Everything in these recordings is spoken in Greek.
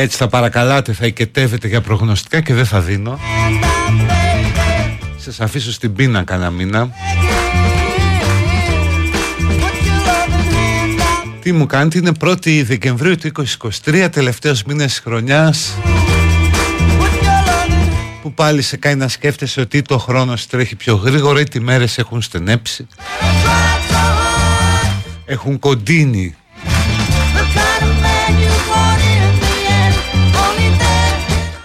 Έτσι θα παρακαλάτε, θα οικετεύετε για προγνωστικά και δεν θα δίνω. Σας αφήσω στην πείνα κανένα μήνα. Τι μου κάνετε, είναι 1η Δεκεμβρίου του 2023, τελευταίος μήνας χρονιάς που πάλι σε κάνει να σκέφτεσαι ότι το χρόνος τρέχει πιο γρήγορα ή τι μέρες έχουν στενέψει. Έχουν κοντίνει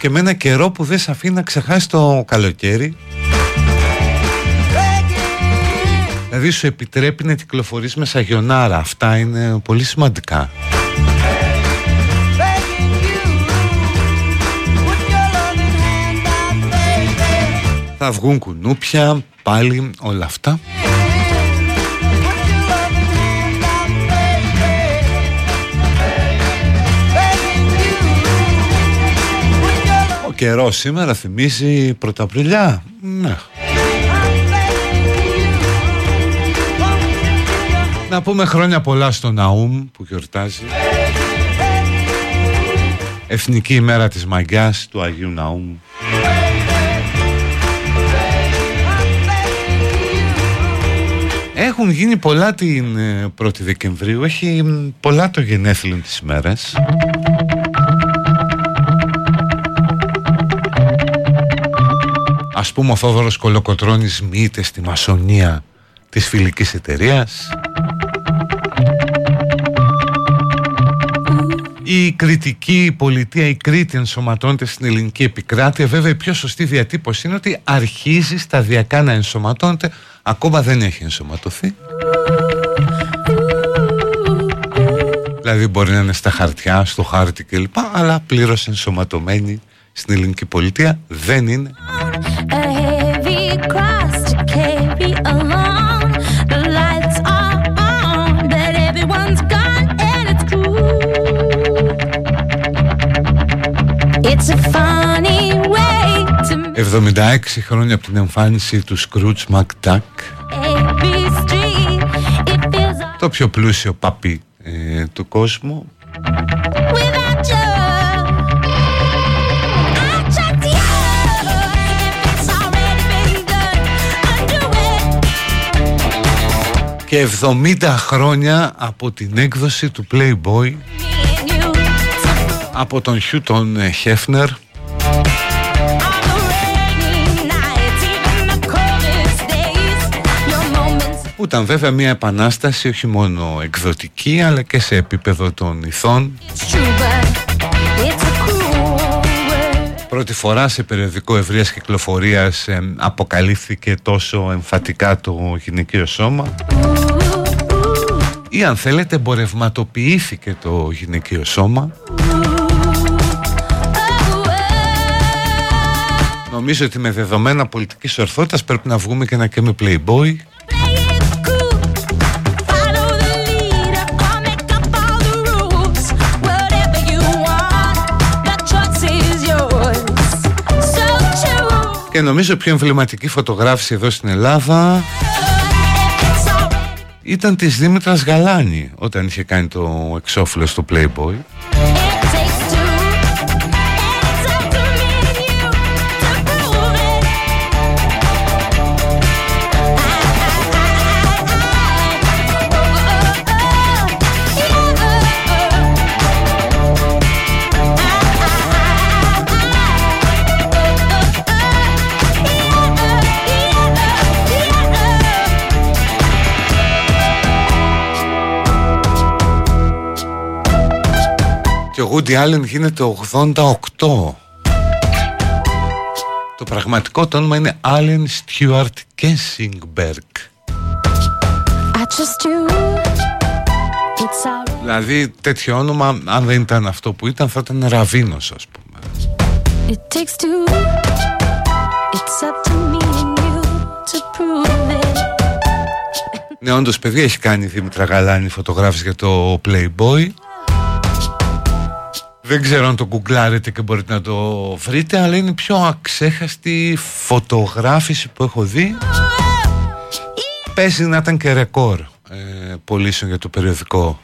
και με ένα καιρό που δεν σε αφήνει να ξεχάσεις το καλοκαίρι. Δηλαδή σου επιτρέπει να κυκλοφορείς με σαγιονάρα. Αυτά είναι πολύ σημαντικά. Θα βγουν κουνούπια Πάλι όλα αυτά καιρό σήμερα θυμίζει πρωταπριλιά. Ναι. Να πούμε χρόνια πολλά στο Ναούμ που γιορτάζει. Εθνική ημέρα της μαγκιάς του Αγίου Ναούμ. Έχουν γίνει πολλά την ε, 1η Δεκεμβρίου, έχει πολλά το γενέθλιο της ημέρας. Ας πούμε ο Θόδωρος Κολοκοτρώνης μοιείται στη μασονία της φιλικής εταιρείας. Η κριτική πολιτεία, η Κρήτη ενσωματώνεται στην ελληνική επικράτεια. Βέβαια η πιο σωστή διατύπωση είναι ότι αρχίζει σταδιακά να ενσωματώνεται. Ακόμα δεν έχει ενσωματωθεί. Δηλαδή μπορεί να είναι στα χαρτιά, στο χάρτη κλπ. Αλλά πλήρως ενσωματωμένη στην ελληνική πολιτεία δεν είναι. 76 χρόνια από την εμφάνιση του Scrooge McDuck. Το πιο πλούσιο παπί ε, του κόσμου. Και 70 χρόνια από την έκδοση του Playboy από τον Χιού τον Χέφνερ που ήταν βέβαια μια επανάσταση όχι μόνο εκδοτική αλλά και σε επίπεδο των ηθών. Πρώτη φορά σε περιοδικό ευρείας κυκλοφορίας ε, αποκαλύφθηκε τόσο εμφατικά το γυναικείο σώμα. Ή αν θέλετε εμπορευματοποιήθηκε το γυναικείο σώμα. Νομίζω ότι με δεδομένα πολιτικής ορθότητας πρέπει να βγούμε και να και με Playboy Και νομίζω πιο εμβληματική φωτογράφηση εδώ στην Ελλάδα ήταν της Δήμητρας Γαλάνη όταν είχε κάνει το εξώφυλλο στο Playboy ο Woody Allen γίνεται 88 Το πραγματικό το όνομα είναι Allen Stewart Kensingberg. Δηλαδή τέτοιο όνομα αν δεν ήταν αυτό που ήταν θα ήταν Ραβίνος ας πούμε. It takes two. It's up to me and you to prove it. Ναι όντως παιδιά έχει κάνει η Δήμητρα Γαλάνη φωτογράφηση για το Playboy δεν ξέρω αν το γκουγκλάρετε και μπορείτε να το βρείτε Αλλά είναι η πιο αξέχαστη φωτογράφηση που έχω δει. Παίζει να ήταν και ρεκόρ ε, πωλήσεων για το περιοδικό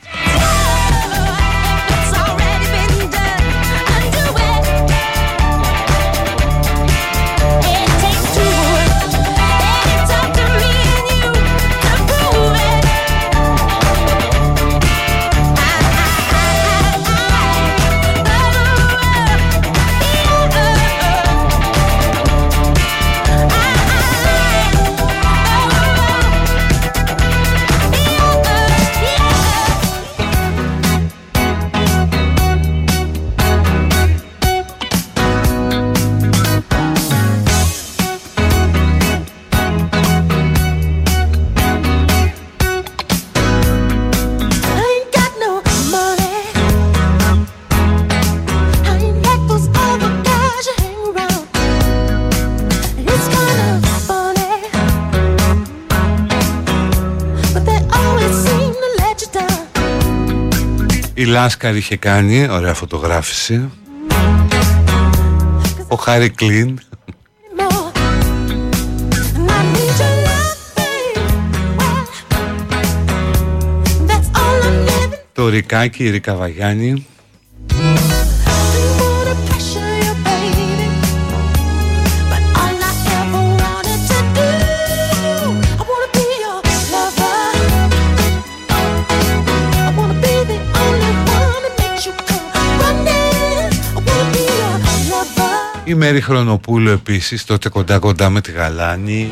Λάσκαρ είχε κάνει ωραία φωτογράφηση. Ο Χάρη Κλίν. Το Ρικάκι, η Ρικα Βαγιάννη Η Μέρη Χρονοπούλου επίσης τότε κοντά κοντά με τη Γαλάνη.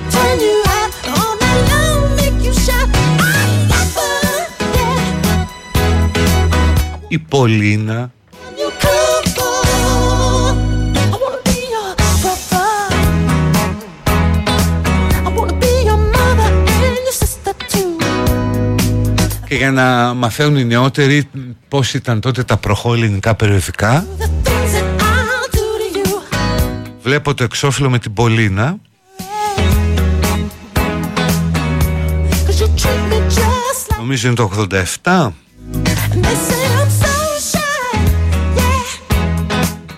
Η Πολίνα. Και για να μαθαίνουν οι νεότεροι πώς ήταν τότε τα προχώ περιοδικά Βλέπω το εξώφυλλο με την Πολίνα. Νομίζω είναι το 87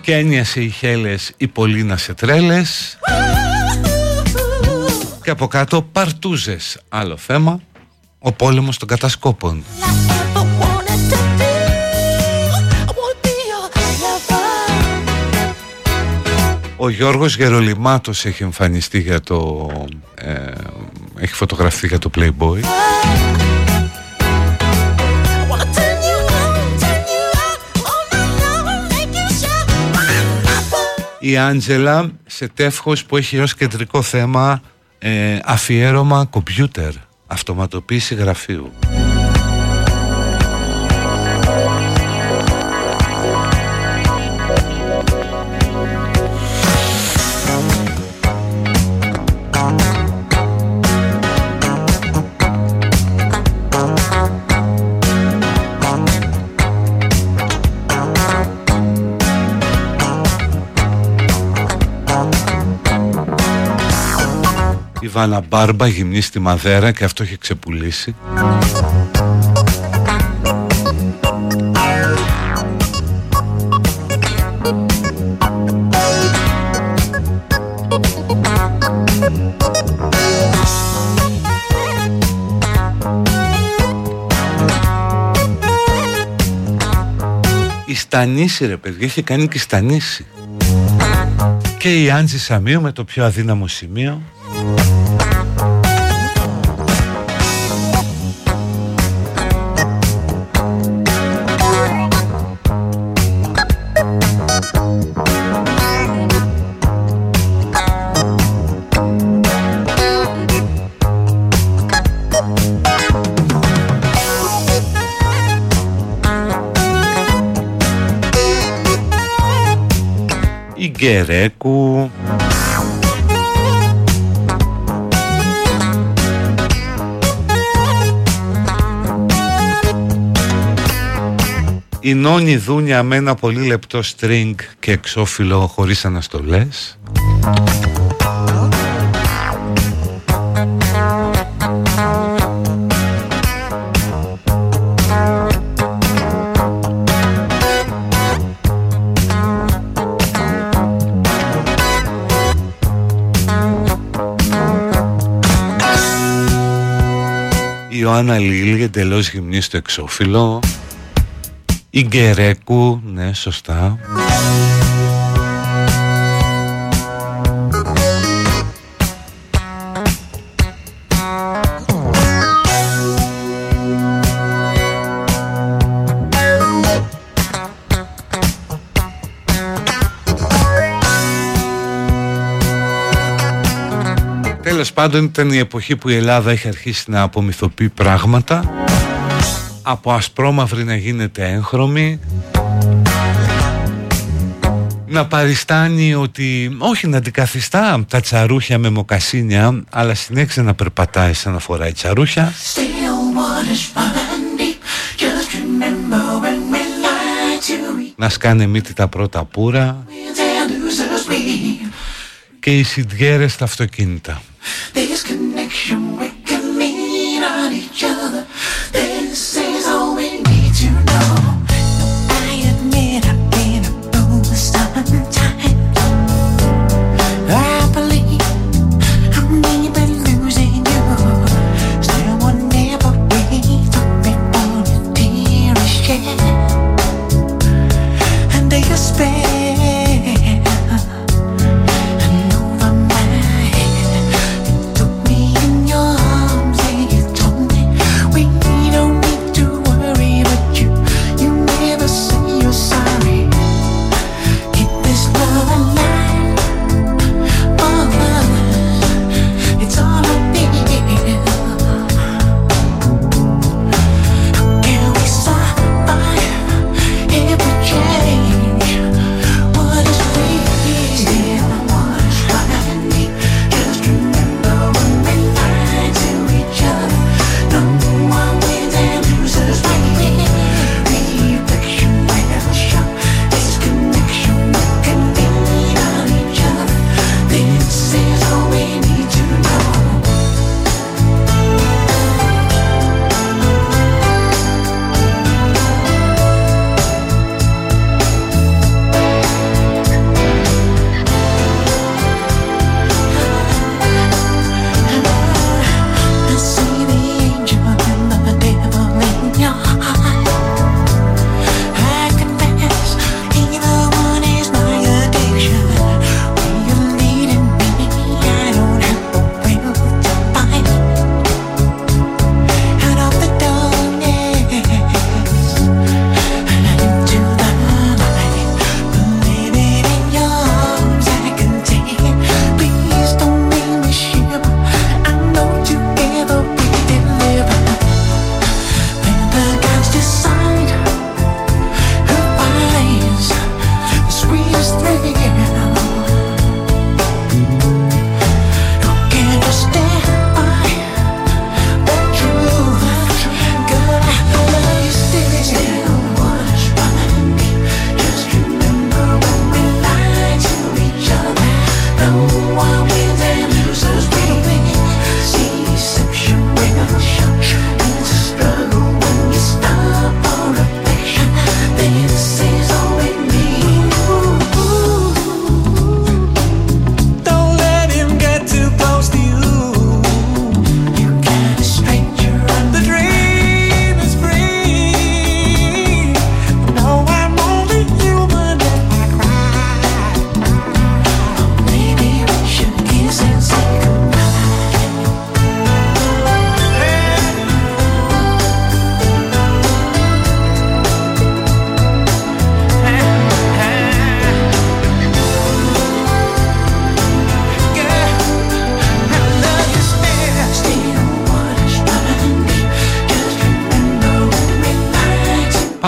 Και ένιασε οι χέλες η Πολίνα σε τρέλες. Και από κάτω παρτούζες Άλλο θέμα. Ο πόλεμος των κατασκόπων Ο Γιώργος Γερολιμάτος έχει εμφανιστεί για το... Ε, έχει φωτογραφθεί για το Playboy. Η Άντζελα σε τεύχος που έχει ως κεντρικό θέμα ε, αφιέρωμα κομπιούτερ, αυτοματοποίηση γραφείου. Βάνα Μπάρμπα γυμνής στη Μαδέρα και αυτό έχει ξεπουλήσει. Η Στανίση ρε παιδιά έχει κάνει και η Στανίση. Και η Άντζη Σαμίου με το πιο αδύναμο σημείο Γκερέκου. Η Νόνη Δούνια με ένα πολύ λεπτό string και εξώφυλλο χωρίς αναστολές Ιωάννα Λίλη εντελώς γυμνή στο εξώφυλλο. Η Γκερέκου, ναι σωστά πάντων ήταν η εποχή που η Ελλάδα έχει αρχίσει να απομυθοποιεί πράγματα. Από ασπρόμαυρη να γίνεται έγχρωμη. Να παριστάνει ότι όχι να αντικαθιστά τα τσαρούχια με μοκασίνια αλλά συνέχισε να περπατάει σαν να φοράει τσαρούχια. Να σκάνε μύτη τα πρώτα πουρα. Και οι συντιέρες στα αυτοκίνητα They just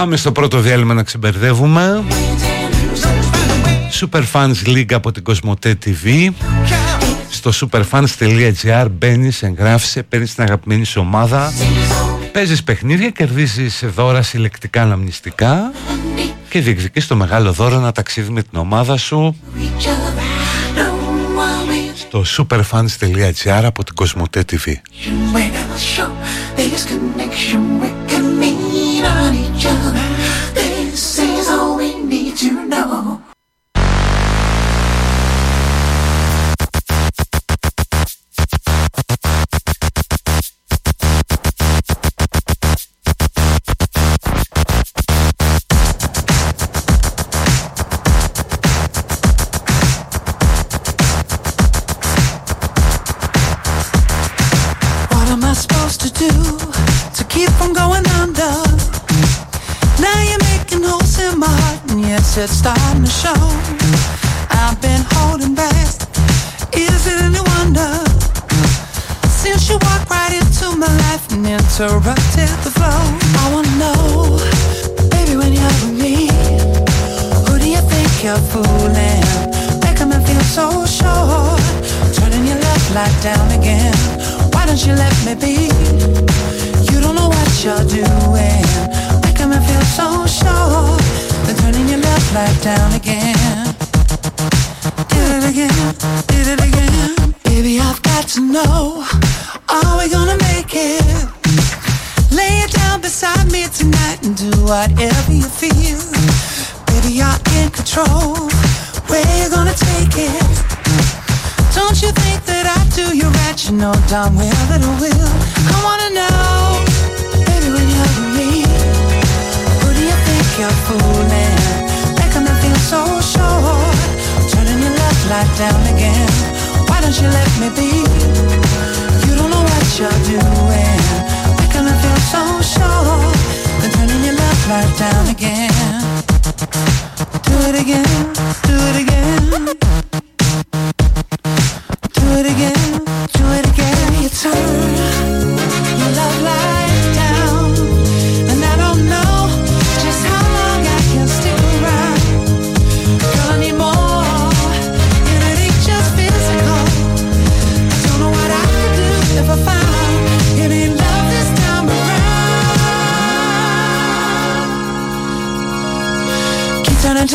Πάμε στο πρώτο διάλειμμα να ξεμπερδεύουμε. Superfans League από την Κοσμοτέ TV Στο superfans.gr μπαίνεις, εγγράφεις, παίρνεις την αγαπημένη σου ομάδα. Παίζεις παιχνίδια, κερδίζεις δώρα συλλεκτικά αναμνηστικά Και διεκδικείς το μεγάλο δώρο να ταξίδι με την ομάδα σου. Στο superfans.gr από την Κοσμοτέ TV it's starting to show. I've been holding back. Is it any wonder? Since you walked right into my life and interrupted the flow, I wanna know, baby, when you're with me, who do you think you're fooling? Making me feel so sure. Turning your left light down again. Why don't you let me be? You don't know what you're doing. Making me feel so sure. Turning your left light down again. Did it again, did it again. Baby, I've got to know, are we gonna make it? Lay it down beside me tonight and do whatever you feel. Baby, you're in control. Where you gonna take it? Don't you think that I do you right? You know darn well that I will. I wanna know, baby, when you're with me you're fooling. Making me feel so sure. Turning your left light down again. Why don't you let me be? You don't know what you're doing. Making me feel so sure. Then turning your left light down again. Do it again, do it again. Do it again, do it again. You turn. Your love light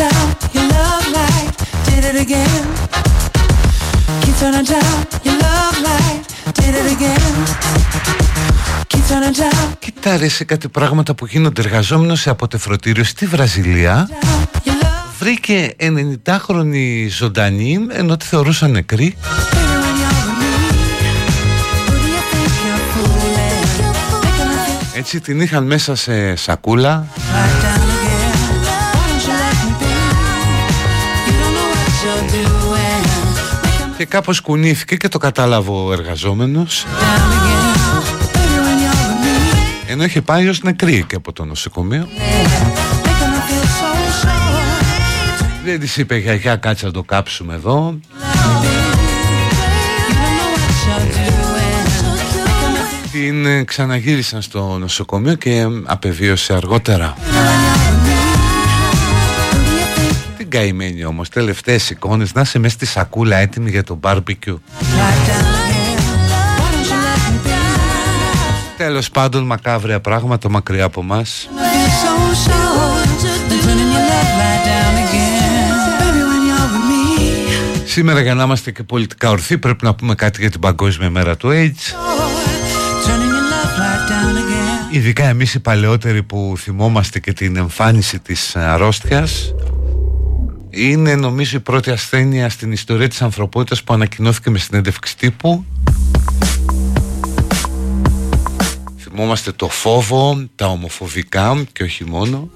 down your love light. Did it again. Keep turning down your love light. Did it again. Keep turning down. Κοίτα ρε σε κάτι πράγματα που γίνονται εργαζόμενος σε αποτεφρωτήριο στη Βραζιλία βρήκε 90χρονη ζωντανή ενώ τη θεωρούσαν νεκρή Έτσι την είχαν μέσα σε σακούλα Και κάπως κουνήθηκε και το κατάλαβε ο εργαζόμενος. Ενώ είχε πάει ως νεκρή και από το νοσοκομείο. Δεν της είπε γιαγιά κάτσε να το κάψουμε εδώ Την ξαναγύρισαν στο νοσοκομείο και απεβίωσε αργότερα την καημένη όμως Τελευταίες εικόνες Να είσαι μέσα στη σακούλα έτοιμη για το μπάρμπικιου Τέλος πάντων μακάβρια πράγματα μακριά από μας. Σήμερα για να είμαστε και πολιτικά ορθοί πρέπει να πούμε κάτι για την παγκόσμια μέρα του AIDS. Ειδικά εμείς οι παλαιότεροι που θυμόμαστε και την εμφάνιση της αρρώστιας είναι νομίζω η πρώτη ασθένεια στην ιστορία της ανθρωπότητας που ανακοινώθηκε με συνέντευξη τύπου. Θυμόμαστε το φόβο, τα ομοφοβικά και όχι μόνο.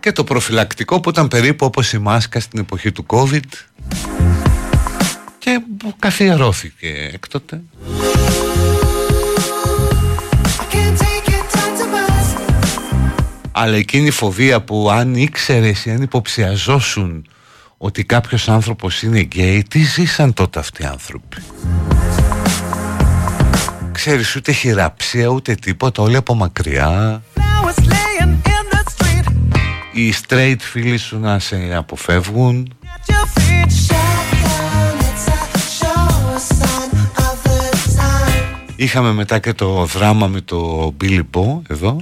Και το προφυλακτικό που ήταν περίπου όπως η μάσκα στην εποχή του COVID. Και καθιερώθηκε έκτοτε Αλλά εκείνη η φοβία που αν ήξερε ή αν υποψιαζόσουν ότι κάποιος άνθρωπος είναι γκέι τι ζήσαν τότε αυτοί οι άνθρωποι; Ξέρεις ούτε χειραψία ούτε τίποτα όλοι από μακριά. Οι straight φίλοι σου να σε αποφεύγουν Είχαμε μετά και το δράμα με το Billy Bo εδώ.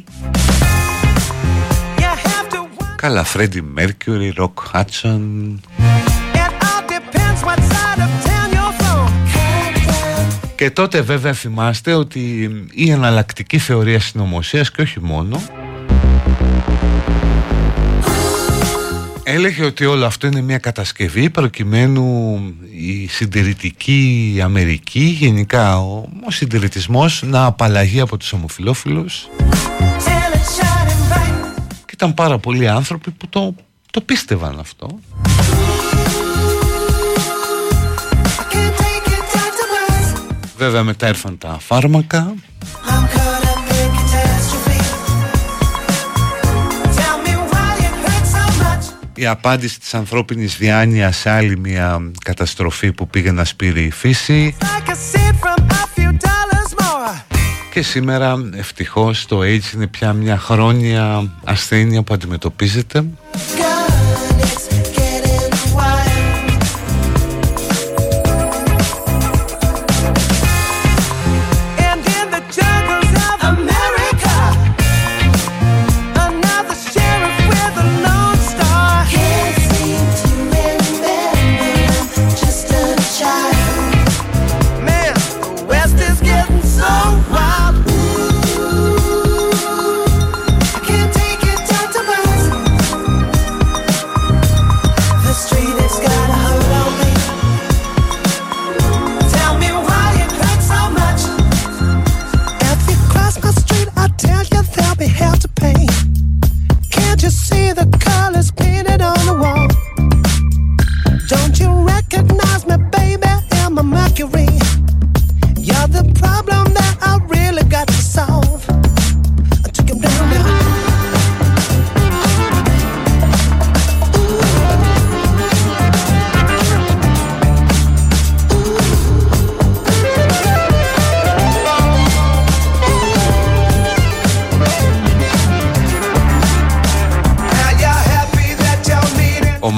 Καλά, Freddie Mercury, Rock Hudson. Και τότε βέβαια θυμάστε ότι η εναλλακτική θεωρία συνωμοσίας και όχι μόνο έλεγε ότι όλο αυτό είναι μια κατασκευή προκειμένου η συντηρητική Αμερική γενικά ο, ο συντηρητισμός να απαλλαγεί από τους ομοφιλόφιλους και ήταν πάρα πολλοί άνθρωποι που το, το πίστευαν αυτό. Βέβαια μετά έρθαν τα φάρμακα η απάντηση της ανθρώπινης διάνοιας σε άλλη μια καταστροφή που πήγε να σπείρει η φύση. Και σήμερα ευτυχώς το AIDS είναι πια μια χρόνια ασθένεια που αντιμετωπίζεται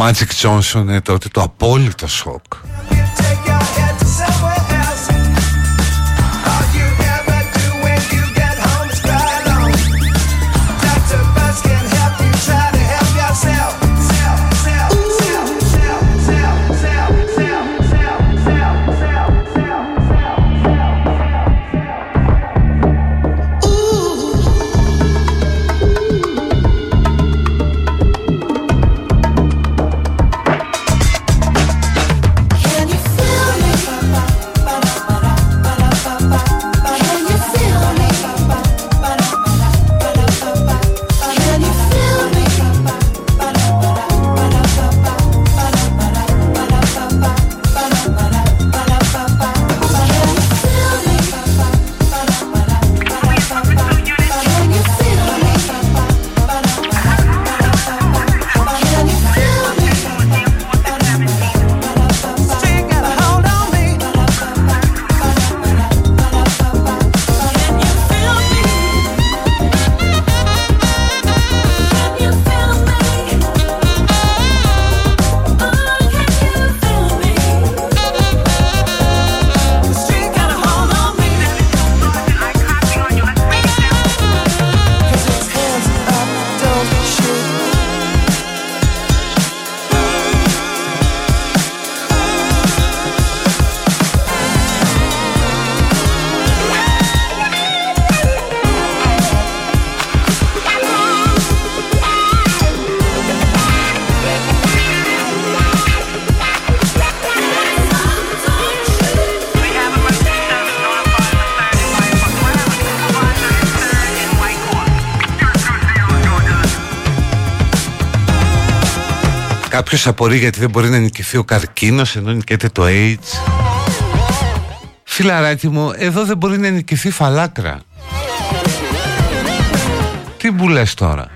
Magic Johnson είναι τότε το απόλυτο σοκ Κάποιος απορεί γιατί δεν μπορεί να νικηθεί ο καρκίνος ενώ νικέται το AIDS. Φιλαράκι μου, εδώ δεν μπορεί να νικηθεί φαλάκρα. Τι μου λες τώρα;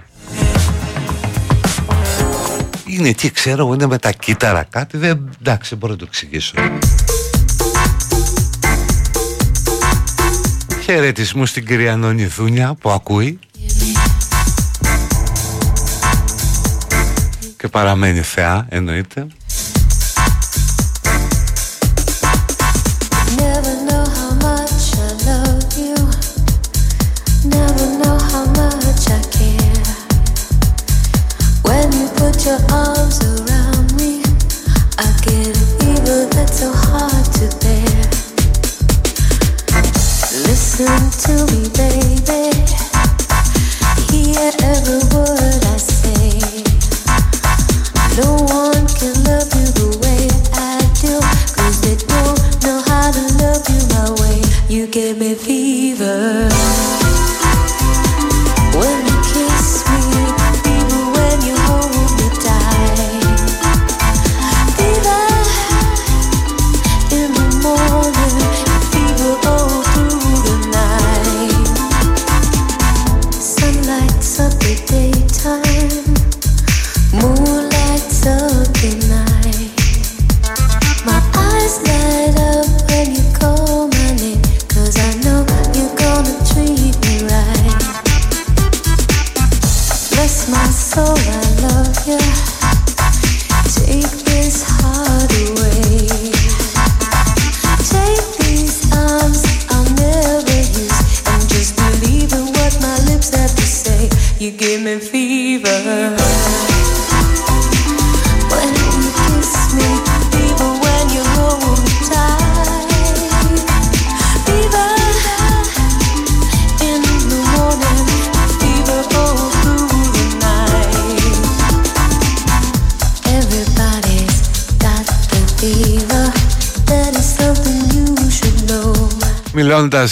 Είναι εκεί ξέρω εγώ είναι με τα κύτταρα κάτι. Δεν, εντάξει δεν μπορώ να το εξηγήσω. Χαιρετισμού στην κυρία Νόνη Δούνια που ακούει παραμένει θεά εννοείται Listen to me, baby.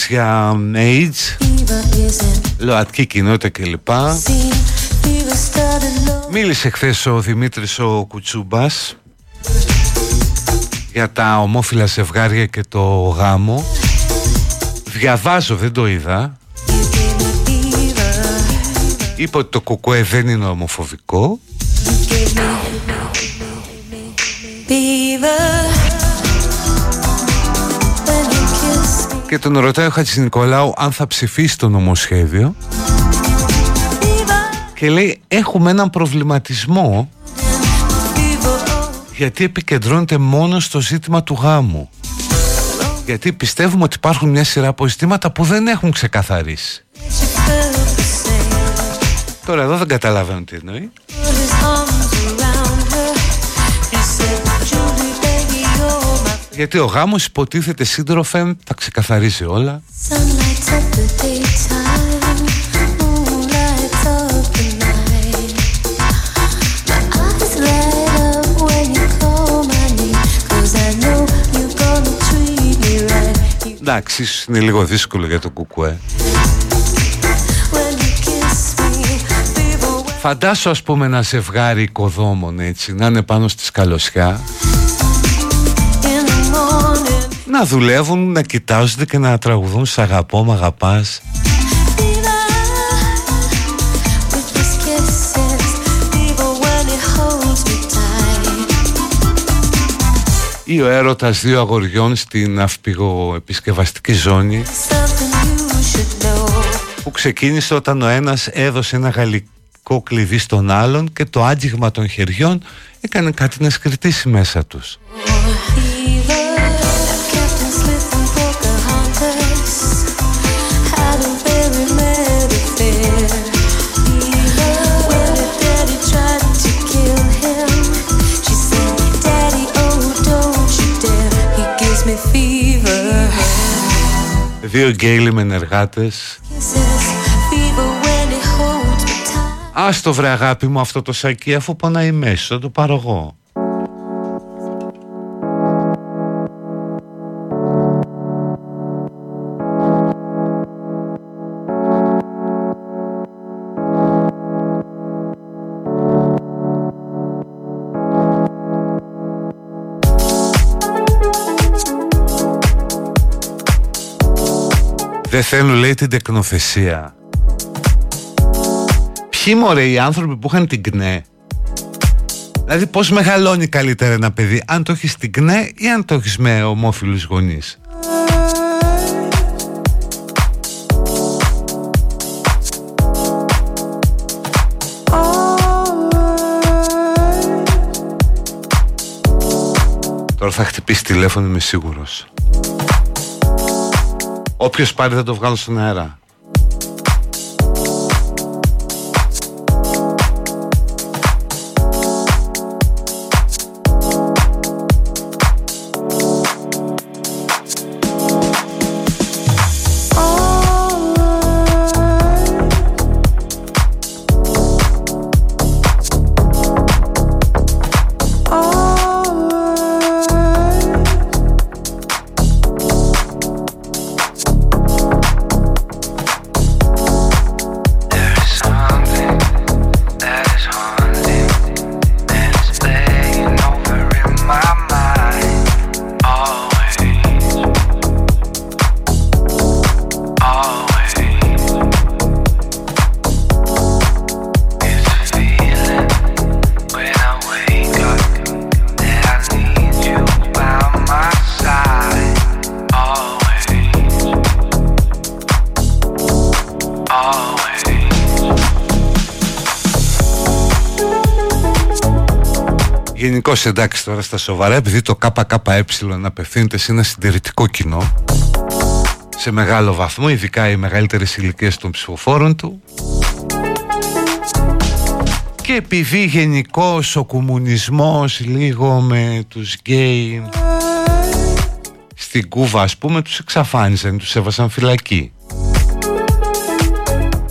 Για AIDS ΛΟΑΤΚΙ κοινότητα κλπ. Μίλησε χθες ο Δημήτρης ο Κουτσούμπας για τα ομόφυλα ζευγάρια και το γάμο. Διαβάζω, δεν το είδα. Είπε ότι το κουκουέ δεν είναι ομοφοβικό και τον ρωτάει ο Χατζης Νικολάου αν θα ψηφίσει το νομοσχέδιο. Και λέει έχουμε έναν προβληματισμό γιατί επικεντρώνεται μόνο στο ζήτημα του γάμου. Γιατί πιστεύουμε ότι υπάρχουν μια σειρά από ζητήματα που δεν έχουν ξεκαθαρίσει Τώρα εδώ δεν καταλαβαίνω τι εννοεί Γιατί ο γάμος υποτίθεται σύντροφε θα ξεκαθαρίζει όλα. Εντάξει, ίσως είναι λίγο δύσκολο για το κουκουέ. Φαντάσου ας πούμε ένα ζευγάρι οικοδόμων έτσι Να είναι πάνω στη σκαλωσιά να δουλεύουν, να κοιτάζονται και να τραγουδούν. «Σ' αγαπώ, μ' αγαπάς» ή ο έρωτας δύο αγοριών στην αυπηγοεπισκευαστική ζώνη. Που ξεκίνησε όταν ο ένας έδωσε ένα γαλλικό κλειδί στον άλλον και το άγγιγμα των χεριών έκανε κάτι να σκριτήσει μέσα τους. Δύο γκέιλοι με ενεργάτες. Άστο βρε αγάπη μου αυτό το σακί αφού πονάει μέσα, το πάρω εγώ Δεν θέλω λέει την τεκνοθεσία Ποιοι μωρέ οι άνθρωποι που είχαν την ΚΝΕ; Δηλαδή πώς μεγαλώνει καλύτερα ένα παιδί αν το έχεις στην ΚΝΕ ή αν το έχεις με ομόφυλους γονείς; Τώρα θα χτυπήσει τηλέφωνο είμαι σίγουρος Όποιος πάρει θα το βγάλω στον αέρα Γενικώ εντάξει τώρα στα σοβαρά, επειδή το ΚΚΕ απευθύνεται σε ένα συντηρητικό κοινό σε μεγάλο βαθμό, ειδικά οι μεγαλύτερες ηλικίες των ψηφοφόρων του και επειδή γενικώς ο κομμουνισμός λίγο με τους γκέι στην Κούβα ας πούμε τους εξαφάνισαν, τους έβασαν φυλακή.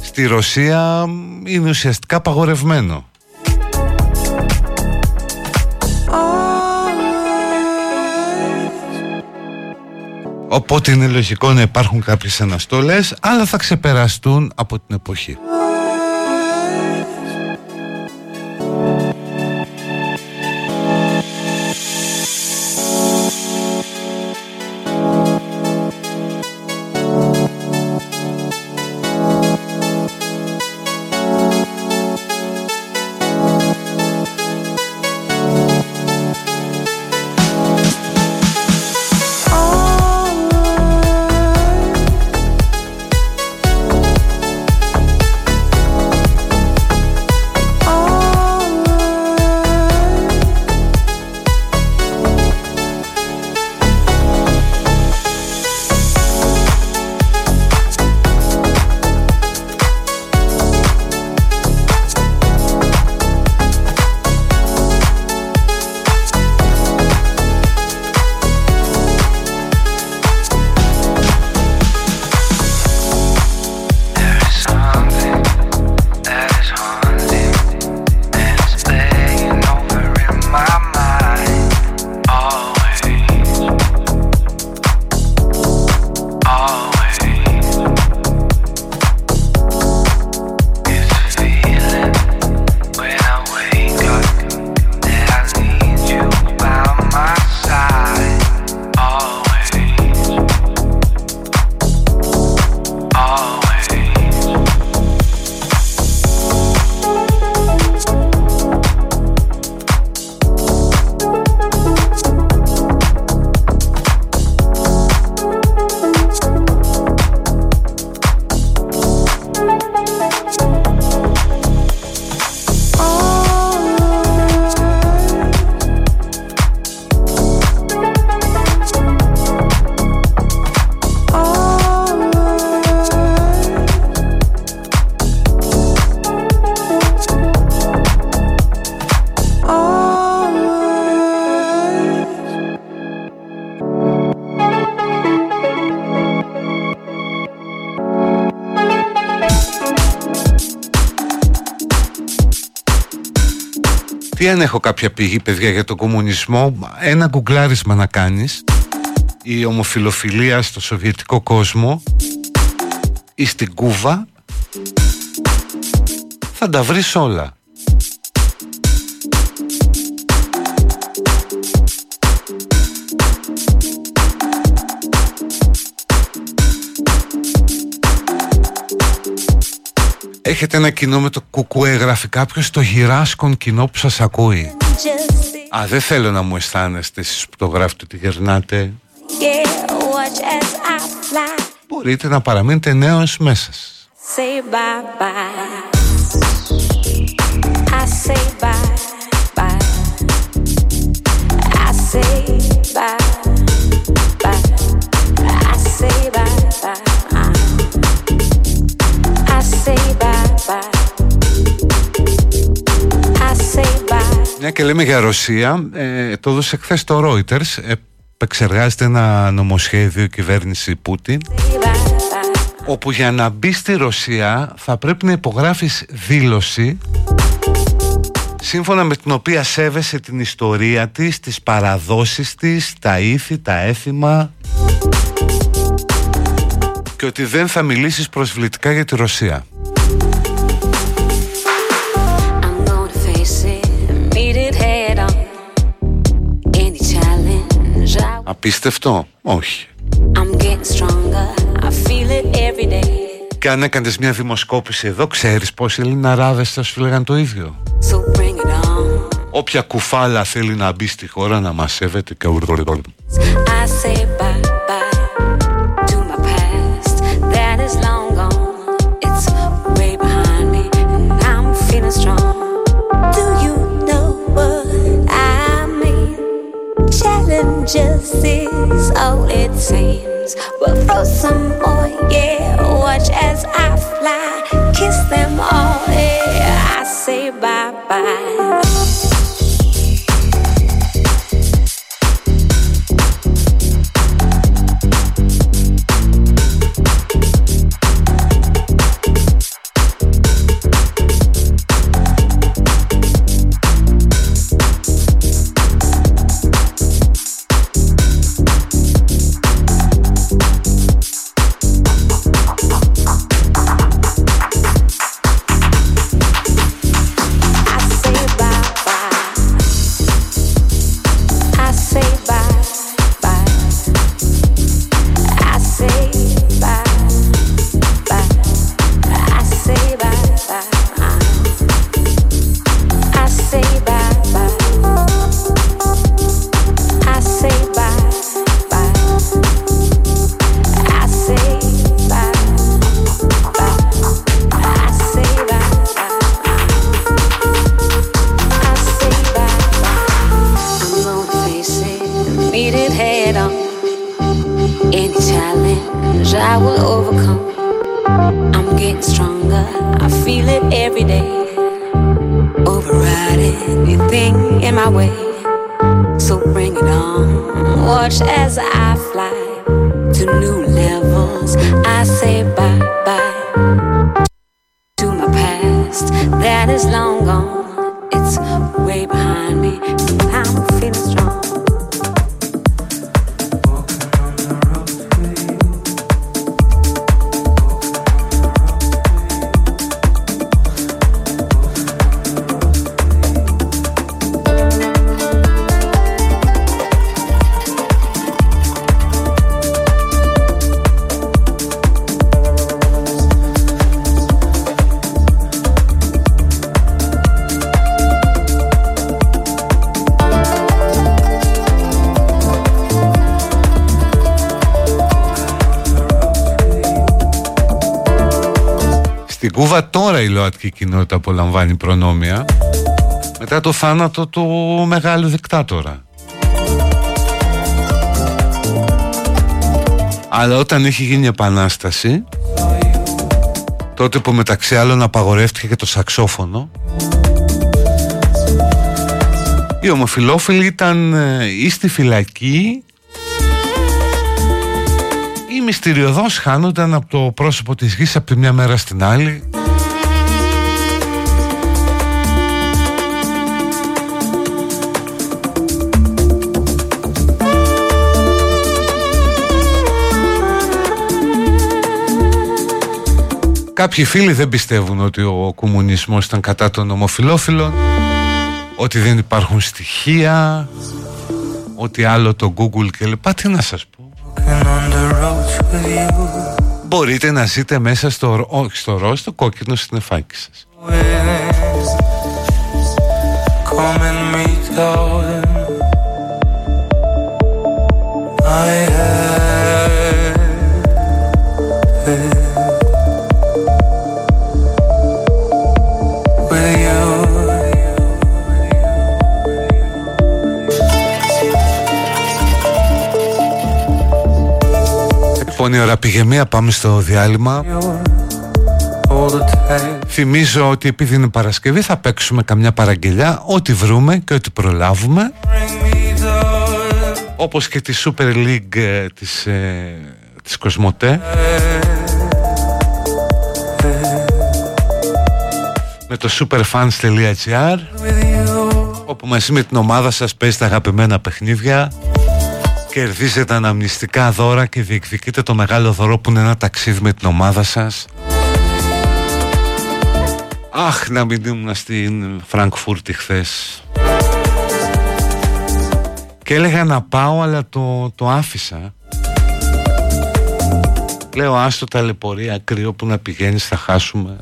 Στη Ρωσία είναι ουσιαστικά παγορευμένο Οπότε είναι λογικό να υπάρχουν κάποιες αναστολές αλλά θα ξεπεραστούν από την εποχή. Τι αν έχω κάποια πηγή παιδιά για τον κομμουνισμό. Ένα γκουγκλάρισμα να κάνεις. Η ομοφιλοφιλία στο σοβιετικό κόσμο Ή στην Κούβα. Θα τα βρεις όλα Έχετε ένα κοινό με το κουκουέ Γράφει κάποιος το γυράσκον κοινό που σας ακούει Α, δεν θέλω να μου αισθάνεστε εσείς που το γράφετε ότι γερνάτε. Μπορείτε να παραμείνετε νέος μέσα σας. Say bye bye. I say bye bye. Και λέμε για Ρωσία, ε, το έδωσε χθες το Reuters. Επεξεργάζεται ένα νομοσχέδιο κυβέρνηση Πούτιν όπου για να μπει στη Ρωσία θα πρέπει να υπογράφεις δήλωση σύμφωνα με την οποία σέβεσαι την ιστορία της, τις παραδόσεις της, τα ήθη, τα έθιμα και ότι δεν θα μιλήσεις προσβλητικά για τη Ρωσία. Απίστευτο, όχι. Και αν έκανε μια δημοσκόπηση εδώ, ξέρεις πόσοι Ελληναράδες θα σου λέγανε το ίδιο; Όποια κουφάλα θέλει να μπει στη χώρα να μας σέβεται και ουρδορυδόρυ. Just is all it seems. But throw some more, yeah. Watch as I fly, kiss them all. Yeah, I say bye bye. ΛΟΑΤΚΙ κοινότητα απολαμβάνει προνόμια μετά το θάνατο του μεγάλου δικτάτορα. Αλλά όταν είχε γίνει η επανάσταση τότε που μεταξύ άλλων απαγορεύτηκε και το σαξόφωνο οι ομοφιλόφιλοι ήταν ε, ή στη φυλακή ή μυστηριωδώς χάνονταν από το πρόσωπο της γης από τη μια μέρα στην άλλη. Κάποιοι φίλοι δεν πιστεύουν ότι ο κομμουνισμός ήταν κατά των ομοφιλόφιλων Ότι δεν υπάρχουν στοιχεία Ότι άλλο το Google και λοιπά Τι να σας πω Μπορείτε να ζείτε μέσα στο, όχι στο ροζ, στο κόκκινο στην εφάκη σας Λοιπόν η ώρα πήγε μία, πάμε στο διάλειμμα. Θυμίζω ότι επειδή είναι Παρασκευή θα παίξουμε καμιά παραγγελιά Ό,τι βρούμε και ό,τι προλάβουμε. Όπως και τη Super League ε, της, ε, της Κοσμοτέ. Με το superfans.gr Όπου μαζί με την ομάδα σας παίζετε αγαπημένα παιχνίδια Κερδίζετε αναμνηστικά δώρα και διεκδικείτε το μεγάλο δώρο που είναι ένα ταξίδι με την ομάδα σας. Αχ, να μην ήμουν στην Φραγκφούρτη χθες. Και έλεγα να πάω αλλά το, το άφησα. Λέω άστο ταλαιπωρία κρύο που να πηγαίνεις θα χάσουμε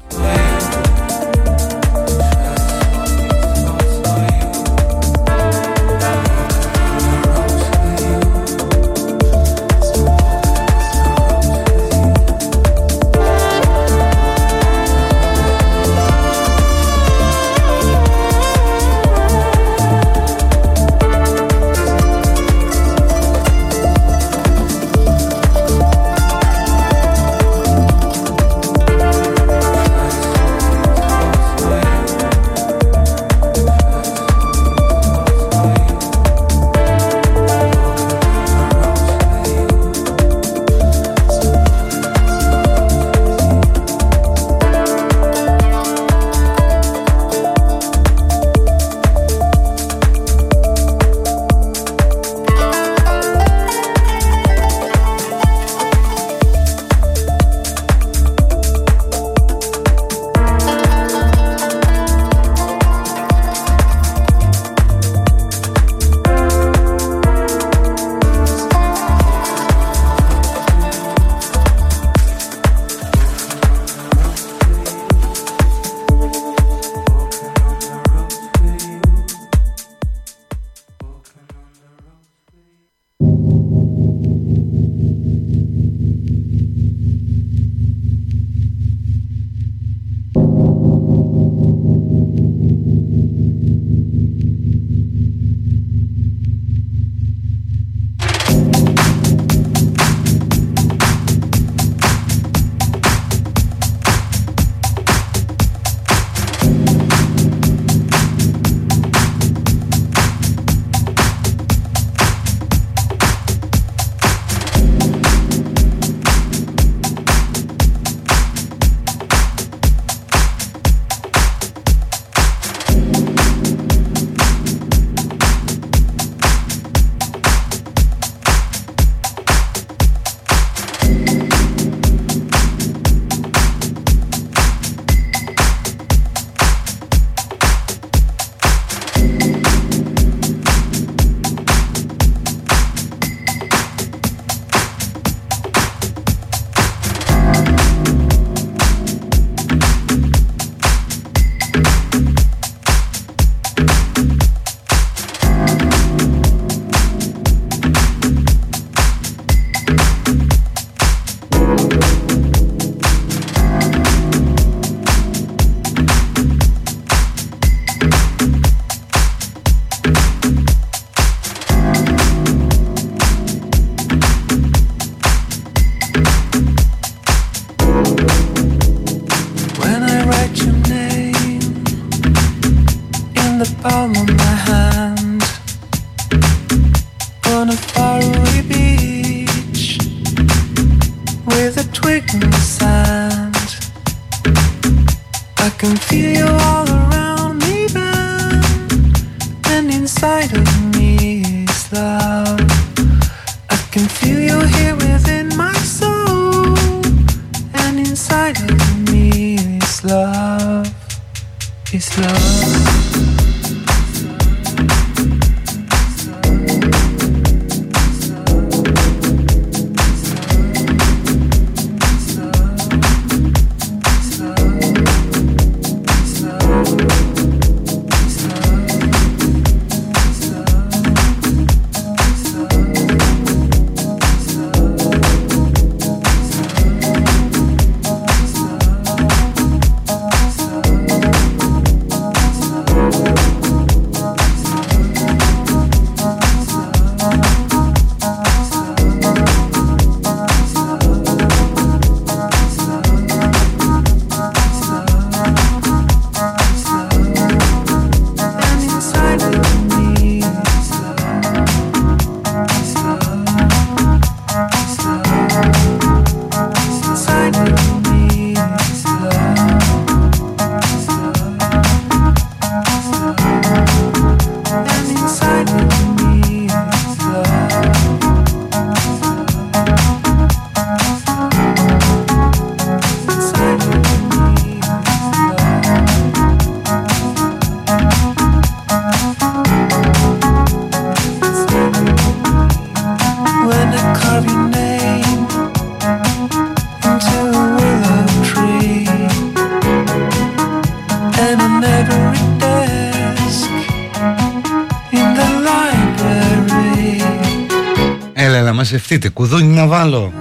μαζευτείτε Κουδούνι να βάλω.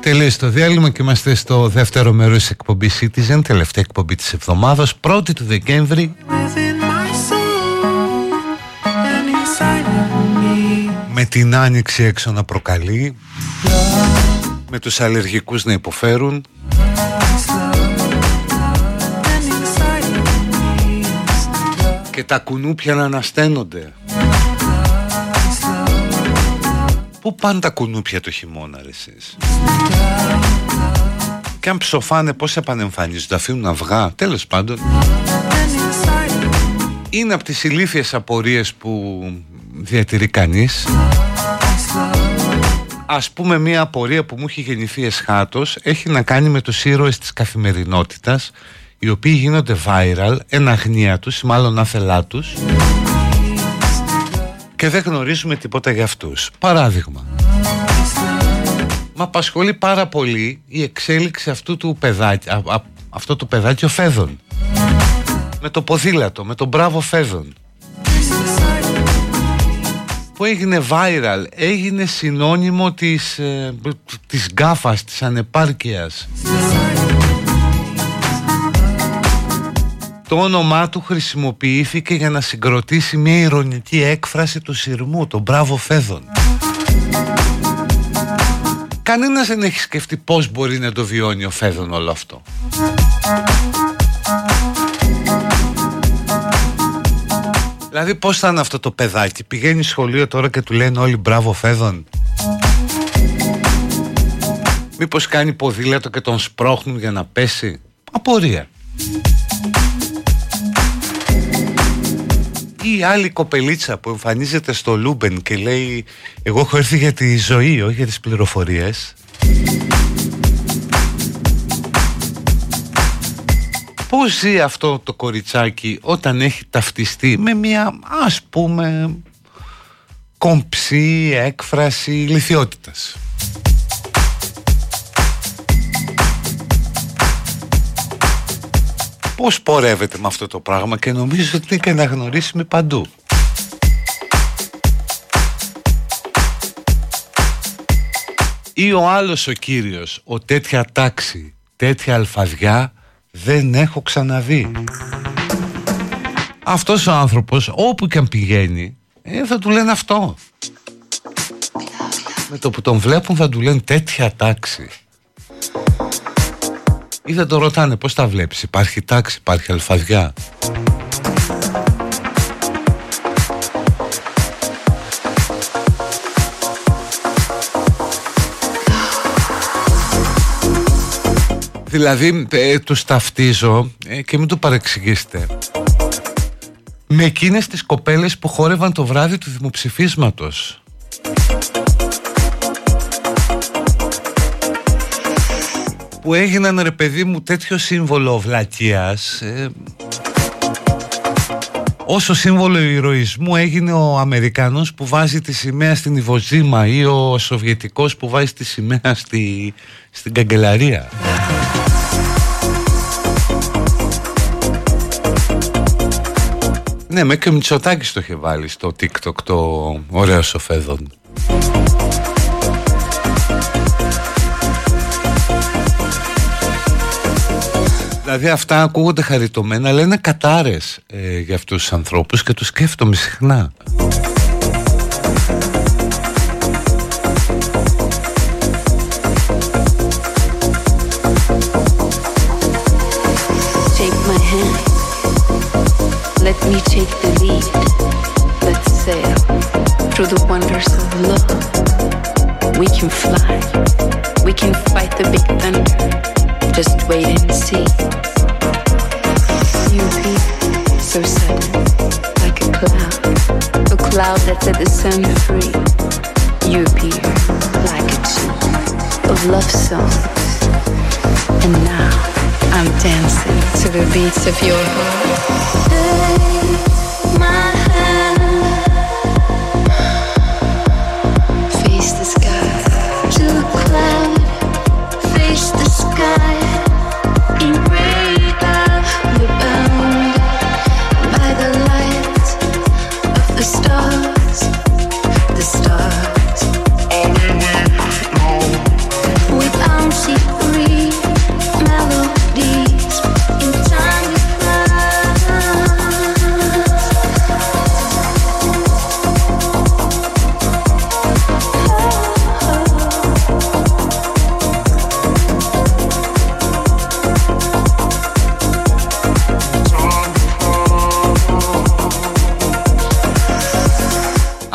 Τελείωσε το διάλειμμα και είμαστε στο δεύτερο μέρος της εκπομπής Citizen Τελευταία εκπομπή της εβδομάδας 1η του Δεκέμβρη. Με την άνοιξη έξω να προκαλεί Με τους αλλεργικούς να υποφέρουν. Και τα κουνούπια να ανασταίνονται Πού πάνε τα κουνούπια το χειμώνα ρε εσείς; Και αν ψοφάνε πώς επανεμφανίζονται Αφήνουν αυγά Τέλος πάντων. Είναι από τις ηλίθιες απορίες που διατηρεί κανείς. Ας πούμε μια απορία που μου έχει γεννηθεί εσχάτως Έχει να κάνει με τους ήρωες της καθημερινότητας Οι οποίοι γίνονται viral Εν αγνία τους ή μάλλον άθελά τους και δεν γνωρίζουμε τίποτα για αυτούς. Παράδειγμα. Μα απασχολεί πάρα πολύ η εξέλιξη αυτού του παιδάκι, α, α, αυτό του παιδάκι ο Φέδων. Με το ποδήλατο, με τον μπράβο Φέδων. Που έγινε viral, έγινε συνώνυμο της, ε, της γκάφας, της ανεπάρκειας. Το όνομά του χρησιμοποιήθηκε για να συγκροτήσει μια ηρωνική έκφραση του σειρμού, τον μπράβο Φέδων. Κανένας δεν έχει σκεφτεί πώς μπορεί να το βιώνει ο Φέδων όλο αυτό. Δηλαδή πώς θα είναι αυτό το παιδάκι; Πηγαίνει σχολείο τώρα και του λένε όλοι μπράβο Φέδων Μήπως κάνει ποδήλατο και τον σπρώχνουν για να πέσει; Απορία ή άλλη κοπελίτσα που εμφανίζεται στο Λούμπεν και λέει εγώ έχω έρθει για τη ζωή, όχι για τις πληροφορίες Πώς ζει αυτό το κοριτσάκι όταν έχει ταυτιστεί με μια ας πούμε κομψή έκφραση λιθιότητας; Πώς πορεύεται με αυτό το πράγμα και νομίζω ότι είναι και αναγνωρίσιμη παντού. Ή ο άλλος ο κύριος, ο τέτοια τάξη, τέτοια αλφαδιά δεν έχω ξαναδεί. Αυτός ο άνθρωπος όπου και αν πηγαίνει ε, θα του λένε αυτό. Με το που τον βλέπουν θα του λένε τέτοια τάξη ή δεν το ρωτάνε πώς τα βλέπεις υπάρχει τάξη, υπάρχει αλφαδιά; Δηλαδή ε, τους ταυτίζω ε, και μην το παρεξηγήσετε. Με εκείνες τις κοπέλες που χόρευαν το βράδυ του δημοψηφίσματος που έγιναν ρε παιδί μου τέτοιο σύμβολο βλακίας ε, Όσο σύμβολο ηρωισμού έγινε ο Αμερικανός που βάζει τη σημαία στην Ιβοζήμα ή ο Σοβιετικός που βάζει τη σημαία στη, στην καγκελαρία. Ναι, με και ο Μητσοτάκης το είχε βάλει στο TikTok το ωραίο σοφέδον. Δηλαδή αυτά ακούγονται χαριτωμένα αλλά είναι κατάρες ε, για αυτούς τους ανθρώπους και τους σκέφτομαι συχνά. Let me take the lead. Let's sail through the wonders of love. We can fly. We can fight the big thunder. Just wait and see. A cloud that set the sun free. You appear like a tune of love songs, and now I'm dancing to the beats of your heart.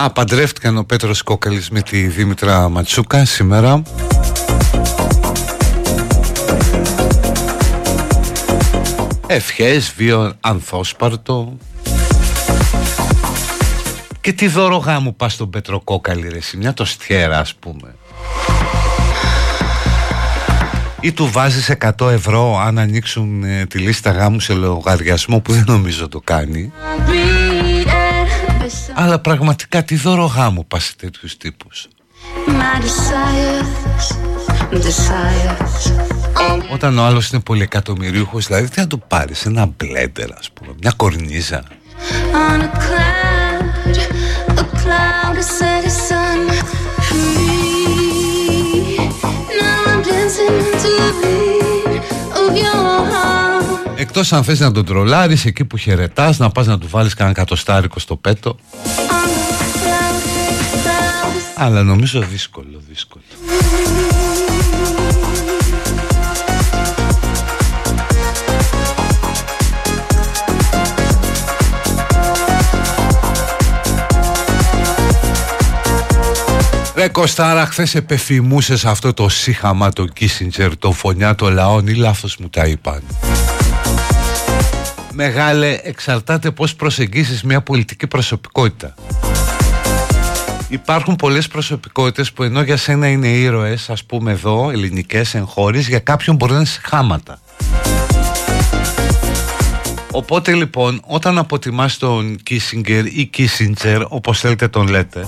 Α, παντρεύτηκαν ο Πέτρος Κόκαλης με τη Δήμητρα Ματσούκα σήμερα. Ευχές, βίο ανθόσπαρτο. Και τι δώρο γάμου πας στον Πέτρο Κόκαλη ρε Μια το στιέρα ας πούμε. Ή του βάζεις 100 ευρώ αν ανοίξουν ε, τη λίστα γάμου σε λογαριασμό που δεν νομίζω το κάνει αλλά πραγματικά τι δώρο γάμου πας σε τέτοιους τύπους. Όταν ο άλλος είναι πολυεκατομμυρίουχος δηλαδή τι να του πάρεις ένα μπλέντερ ας πούμε μια κορνίζα Εκτός αν θες να τον τρολάρεις εκεί που χαιρετάς Να πας να του βάλεις κανένα κατοστάρικο στο πέτο Αλλά νομίζω δύσκολο, δύσκολο Ρε Κωστάρα, χθες επεφημούσες αυτό το σύχαμα το Κίσιντζερ, το φωνιά το λαών ή λάθος μου τα είπαν. Μεγάλε, εξαρτάται πώς προσεγγίσεις μια πολιτική προσωπικότητα. Υπάρχουν πολλές προσωπικότητες που ενώ για σένα είναι ήρωες, ας πούμε εδώ, ελληνικές εγχώρεις, για κάποιον μπορεί να είναι συχάματα. Οπότε λοιπόν, όταν αποτιμάς τον Κίσιγκερ ή Κίσιντζερ, όπως θέλετε τον λέτε,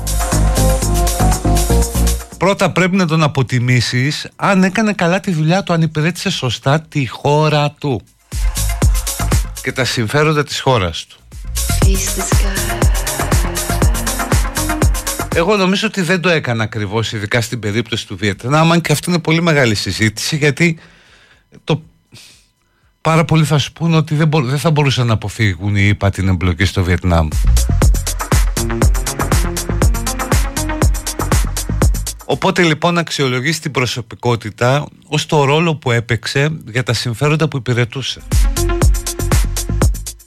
πρώτα πρέπει να τον αποτιμήσεις αν έκανε καλά τη δουλειά του, αν υπηρέτησε σωστά τη χώρα του και τα συμφέροντα της χώρας του. Εγώ νομίζω ότι δεν το έκανα ακριβώς ειδικά στην περίπτωση του Βιετνάμ αν και αυτή είναι πολύ μεγάλη συζήτηση γιατί το πάρα πολλοί θα σου πούνε ότι δεν, δεν θα μπορούσαν να αποφύγουν οι ΙΠΑ την εμπλοκή στο Βιετνάμ. Οπότε λοιπόν αξιολογήσει την προσωπικότητα ως το ρόλο που έπαιξε για τα συμφέροντα που υπηρετούσε.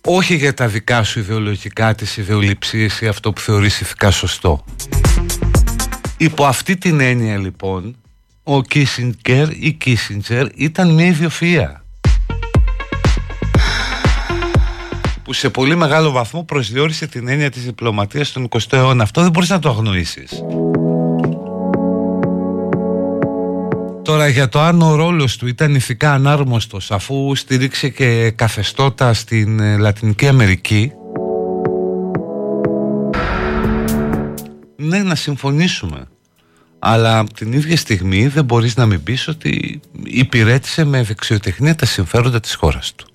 Όχι για τα δικά σου ιδεολογικά, τις ιδεολειψίες ή αυτό που θεωρείς ηθικά σωστό. Υπό αυτή την έννοια λοιπόν, ο Κίσιγκερ ή Κίσιντζερ ήταν μια ιδιοφυΐα. που σε πολύ μεγάλο βαθμό προσδιορίσε την έννοια της διπλωματίας στον 20ο αιώνα. Αυτό δεν μπορείς να το αγνοήσεις. Τώρα για το αν ο ρόλος του ήταν ηθικά ανάρμοστος αφού στήριξε και καθεστώτα στην ε, Λατινική Αμερική ναι να συμφωνήσουμε αλλά την ίδια στιγμή δεν μπορείς να μην πεις ότι υπηρέτησε με δεξιοτεχνία τα συμφέροντα της χώρας του.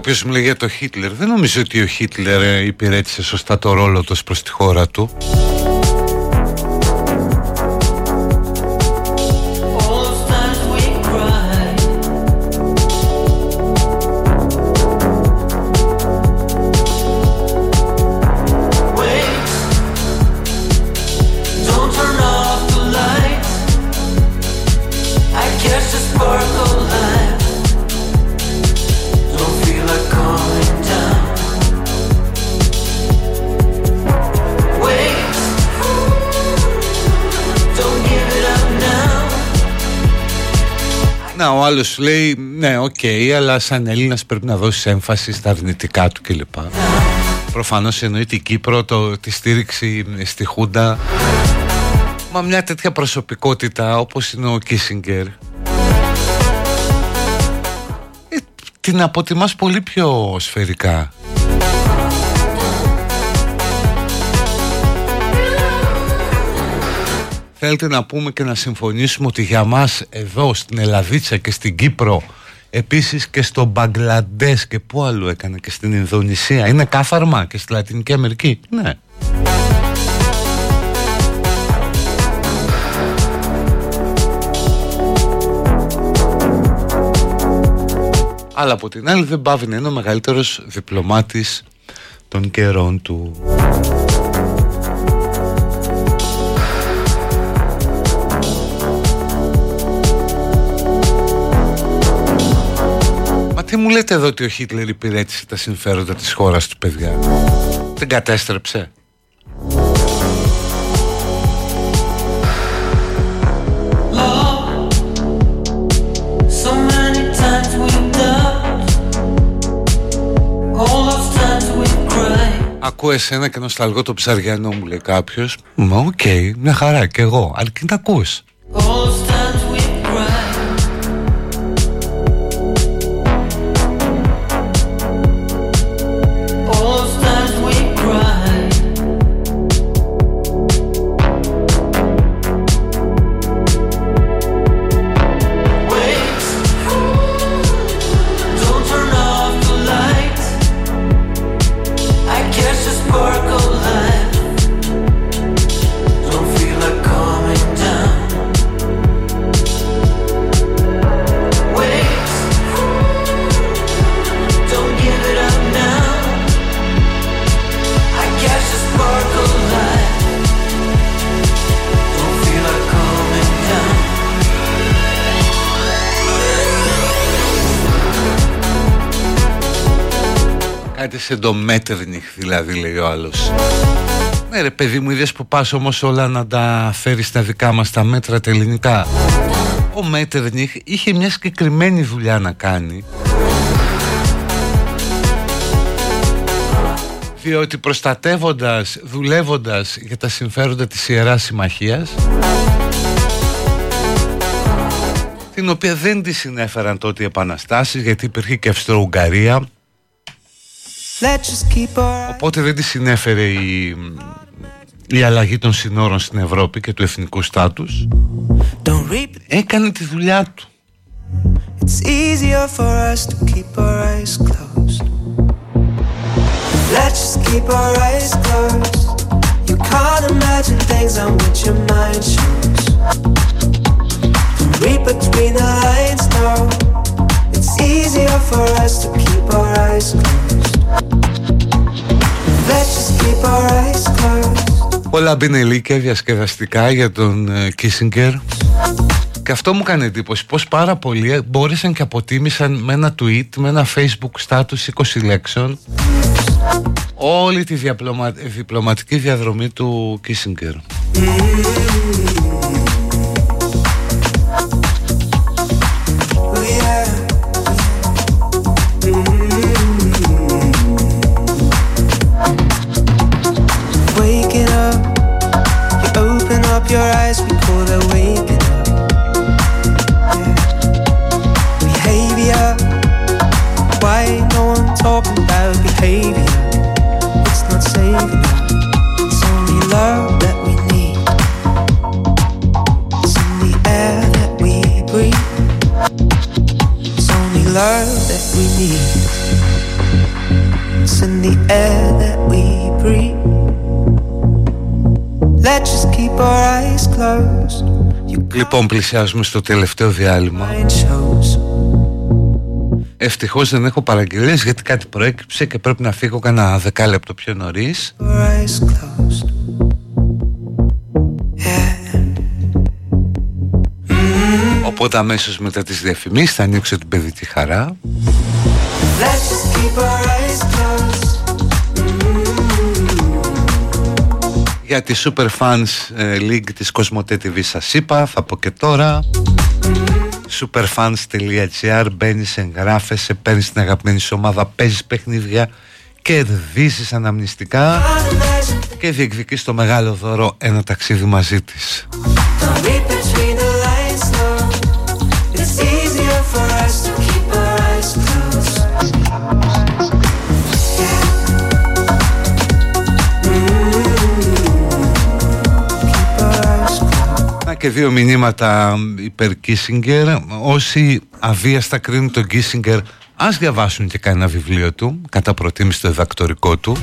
Κάποιος μου λέει για το Χίτλερ. Δεν νομίζω ότι ο Χίτλερ ε, υπηρέτησε σωστά το ρόλο τους προς τη χώρα του. Άλλος λέει, ναι, OK, okay, αλλά σαν Έλληνας πρέπει να δώσεις έμφαση στα αρνητικά του κλπ. Προφανώς εννοεί την Κύπρο, το, τη στήριξη στη Χούντα. Μα μια τέτοια προσωπικότητα όπως είναι ο Κίσινγκερ ε, την αποτιμάς πολύ πιο σφαιρικά Θέλετε να πούμε και να συμφωνήσουμε ότι για μας εδώ στην Ελλαδίτσα και στην Κύπρο Επίσης και στο Μπαγκλαντές και πού άλλο έκανε και στην Ινδονησία Είναι κάθαρμα και στη Λατινική Αμερική; Ναι. Αλλά από την άλλη δεν πάβει να είναι ο μεγαλύτερος διπλωμάτης των καιρών του Τι μου λέτε εδώ ότι ο Χίτλερ υπηρέτησε τα συμφέροντα της χώρας του παιδιά; Δεν κατέστρεψε; Ακούω εσένα και νοσταλγώ το Ψαριανό μου λέει κάποιος. Μα OK, okay, μια χαρά και εγώ. Αρκεί να ακούς σε το Μέτερνιχ δηλαδή λέει ο άλλος. Ναι ρε παιδί μου είδες που πας όμως όλα να τα φέρεις στα δικά μας τα μέτρα τα ελληνικά. Ο Μέτερνιχ είχε μια συγκεκριμένη δουλειά να κάνει. Διότι προστατεύοντας, δουλεύοντας για τα συμφέροντα της Ιεράς Συμμαχίας την οποία δεν τη συνέφεραν τότε οι επαναστάσεις γιατί υπήρχε και Αυστρο-Ουγγαρία Οπότε δεν τη συνέφερε η, η αλλαγή των συνόρων στην Ευρώπη και του εθνικού στάτους Έκανε τη δουλειά του It's easier for us to keep our eyes closed Let's just keep our eyes closed You can't imagine things on which your mind shows Don't read between the lines, no It's easier for us to keep our eyes closed Πολλά μπινελίκια διασκεδαστικά για τον Κίσιγκερ και αυτό μου κάνει εντύπωση πως πάρα πολλοί μπόρεσαν και αποτίμησαν με ένα tweet, με ένα facebook status 20 λέξεων όλη τη διπλωματική διαδρομή του Κίσιγκερ. your eyes, before they wake up. Yeah. Behavior. Why no one talking about behavior? It's not saving us. It's only love that we need. It's in the air that we breathe. It's only love that we need. It's in the air that we Let's just keep our eyes closed. Λοιπόν, πλησιάζουμε στο τελευταίο διάλειμμα. Ευτυχώς δεν έχω παραγγελίες γιατί κάτι προέκυψε και πρέπει να φύγω κανένα δεκάλεπτο πιο νωρίς. Οπότε αμέσως μετά τις διαφημίσεις θα ανοίξω την παιδική χαρά. Για τη Super Fans ε, League της Cosmote TV σας είπα, θα πω και τώρα superfans.gr μπαίνεις, εγγράφεσαι, παίρνεις την αγαπημένη σου ομάδα, παίζεις παιχνίδια, κερδίζεις αναμνηστικά και διεκδικείς το μεγάλο δώρο ένα ταξίδι μαζί της. Και δύο μηνύματα υπέρ Κίσιγκερ. Όσοι αβίαστα κρίνουν τον Κίσιγκερ, ας διαβάσουν και κανένα βιβλίο του, κατά προτίμηση το διδακτορικό του.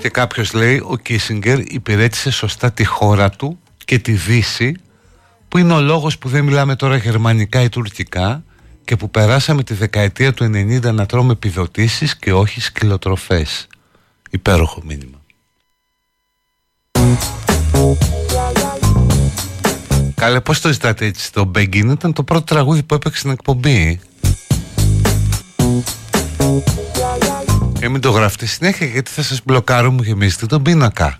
Και κάποιος λέει, ο Κίσιγκερ υπηρέτησε σωστά τη χώρα του και τη Δύση, που είναι ο λόγος που δεν μιλάμε τώρα γερμανικά ή τουρκικά και που περάσαμε τη δεκαετία του 90 να τρώμε επιδοτήσεις και όχι σκυλοτροφές. Υπέροχο μήνυμα. Καλέ πώς το ζητάτε έτσι Το Beggin ήταν το πρώτο τραγούδι που έπαιξε στην εκπομπή. Και μην το γράφετε συνέχεια γιατί θα σας μπλοκάρω μου γεμίζετε τον πίνακα.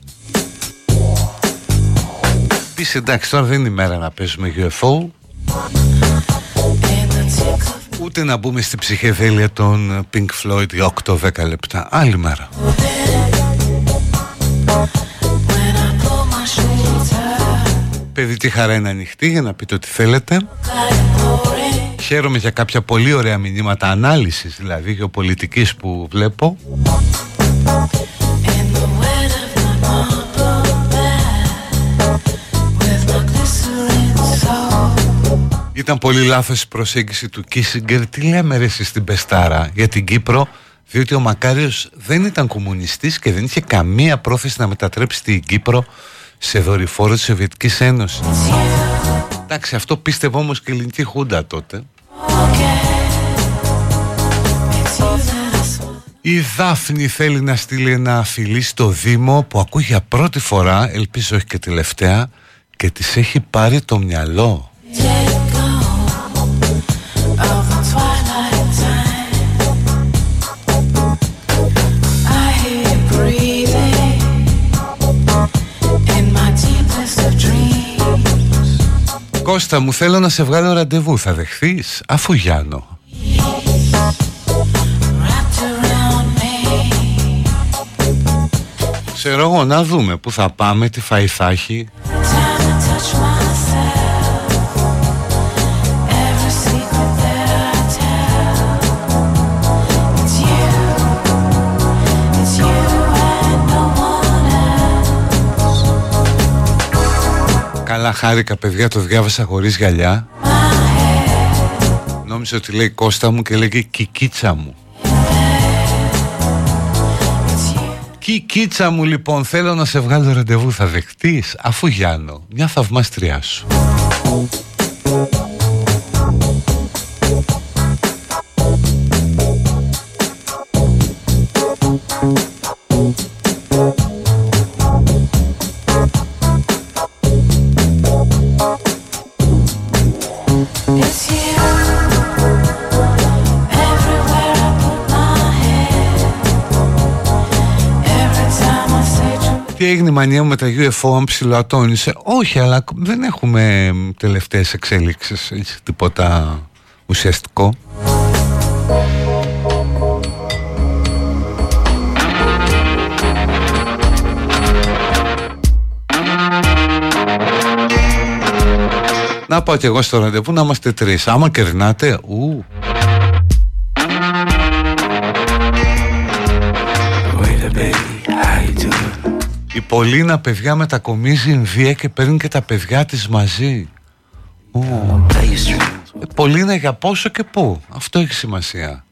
Πεις εντάξει τώρα δεν είναι η μέρα να παίζουμε UFO Ούτε να μπούμε στη ψυχεδέλεια των Pink Floyd για 8-10 λεπτά. Άλλη μέρα Παιδί τι χαρά είναι ανοιχτή για να πείτε ό,τι θέλετε. Χαίρομαι για κάποια πολύ ωραία μηνύματα ανάλυσης δηλαδή γεωπολιτικής που βλέπω. Ήταν πολύ λάθος η προσέγγιση του Κίσιγκερ Τι λέμε ρε εσείς στην Πεστάρα για την Κύπρο; Διότι ο Μακάριος δεν ήταν κομμουνιστής και δεν είχε καμία πρόθεση να μετατρέψει την Κύπρο σε δορυφόρο της Σοβιετικής Ένωσης. Εντάξει, αυτό πίστευε όμως και η ελληνική χούντα τότε. Η Δάφνη θέλει να στείλει ένα φιλί στο Δήμο που ακούει για πρώτη φορά, ελπίζω όχι και τελευταία, και της έχει πάρει το μυαλό. Κώστα μου θέλω να σε βγάλω ραντεβού. Θα δεχθείς; Αφού Γιάννο. Ξέρω εγώ να δούμε που θα πάμε Τι φαΐ θα έχει Καλά χάρηκα παιδιά το διάβασα χωρίς γυαλιά. Νόμιζα ότι λέει Κώστα μου και λέγει Κικίτσα μου Κικίτσα μου λοιπόν θέλω να σε βγάλω ραντεβού θα δεχτείς Αφού Γιάννο μια θαυμάστριά σου έγινε η μανία μου με τα UFO αν ψηλοατώνησε. Όχι αλλά δεν έχουμε τελευταίες εξέλιξεις. Έτσι, τίποτα ουσιαστικό. Να πάω και εγώ στο ραντεβού να είμαστε τρεις. Άμα κερνάτε, ου Η Πολίνα παιδιά μετακομίζει Ινδία και παίρνει και τα παιδιά της μαζί. Oh. Πολίνα για πόσο και πού; Αυτό έχει σημασία.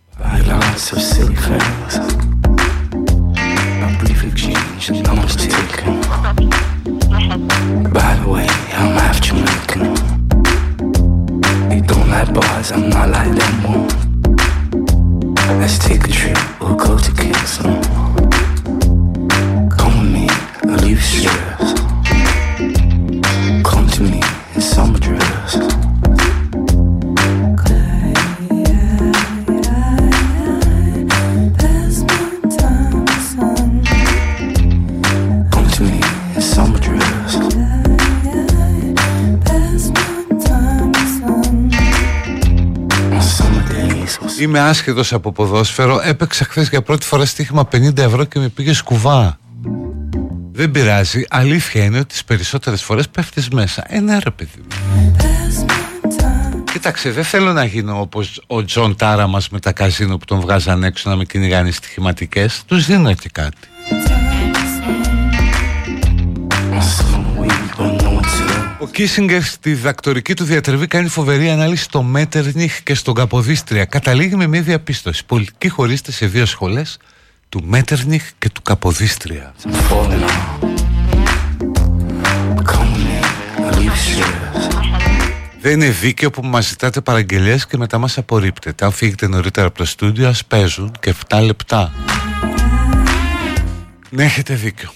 Είμαι άσχετος από ποδόσφαιρο. Έπαιξα χθες για πρώτη φορά στοίχημα 50 ευρώ και με πήγε κουβά. Δεν πειράζει. Αλήθεια είναι ότι τις περισσότερες φορές πέφτεις μέσα. Ένα ρε παιδί μου. Κοίταξε, δεν θέλω να γίνω όπως ο Τζον Τάρα μας με τα καζίνο που τον βγάζαν έξω να με κυνηγάνε στοιχηματικές. Τους δίνω και κάτι. Ο Κίσιγκερ στη δακτορική του διατριβή κάνει φοβερή ανάλυση στο Μέτερνιχ και στον Καποδίστρια. Καταλήγει με μια διαπίστωση. Πολιτικοί χωρίζεται σε δύο σχολές, του Μέτερνιχ και του Καποδίστρια. Δεν είναι δίκαιο που μας ζητάτε παραγγελίες και μετά μας απορρίπτετε. Αν φύγετε νωρίτερα από το στούντιο, ας παίζουν και 7 λεπτά. Ναι, έχετε δίκιο.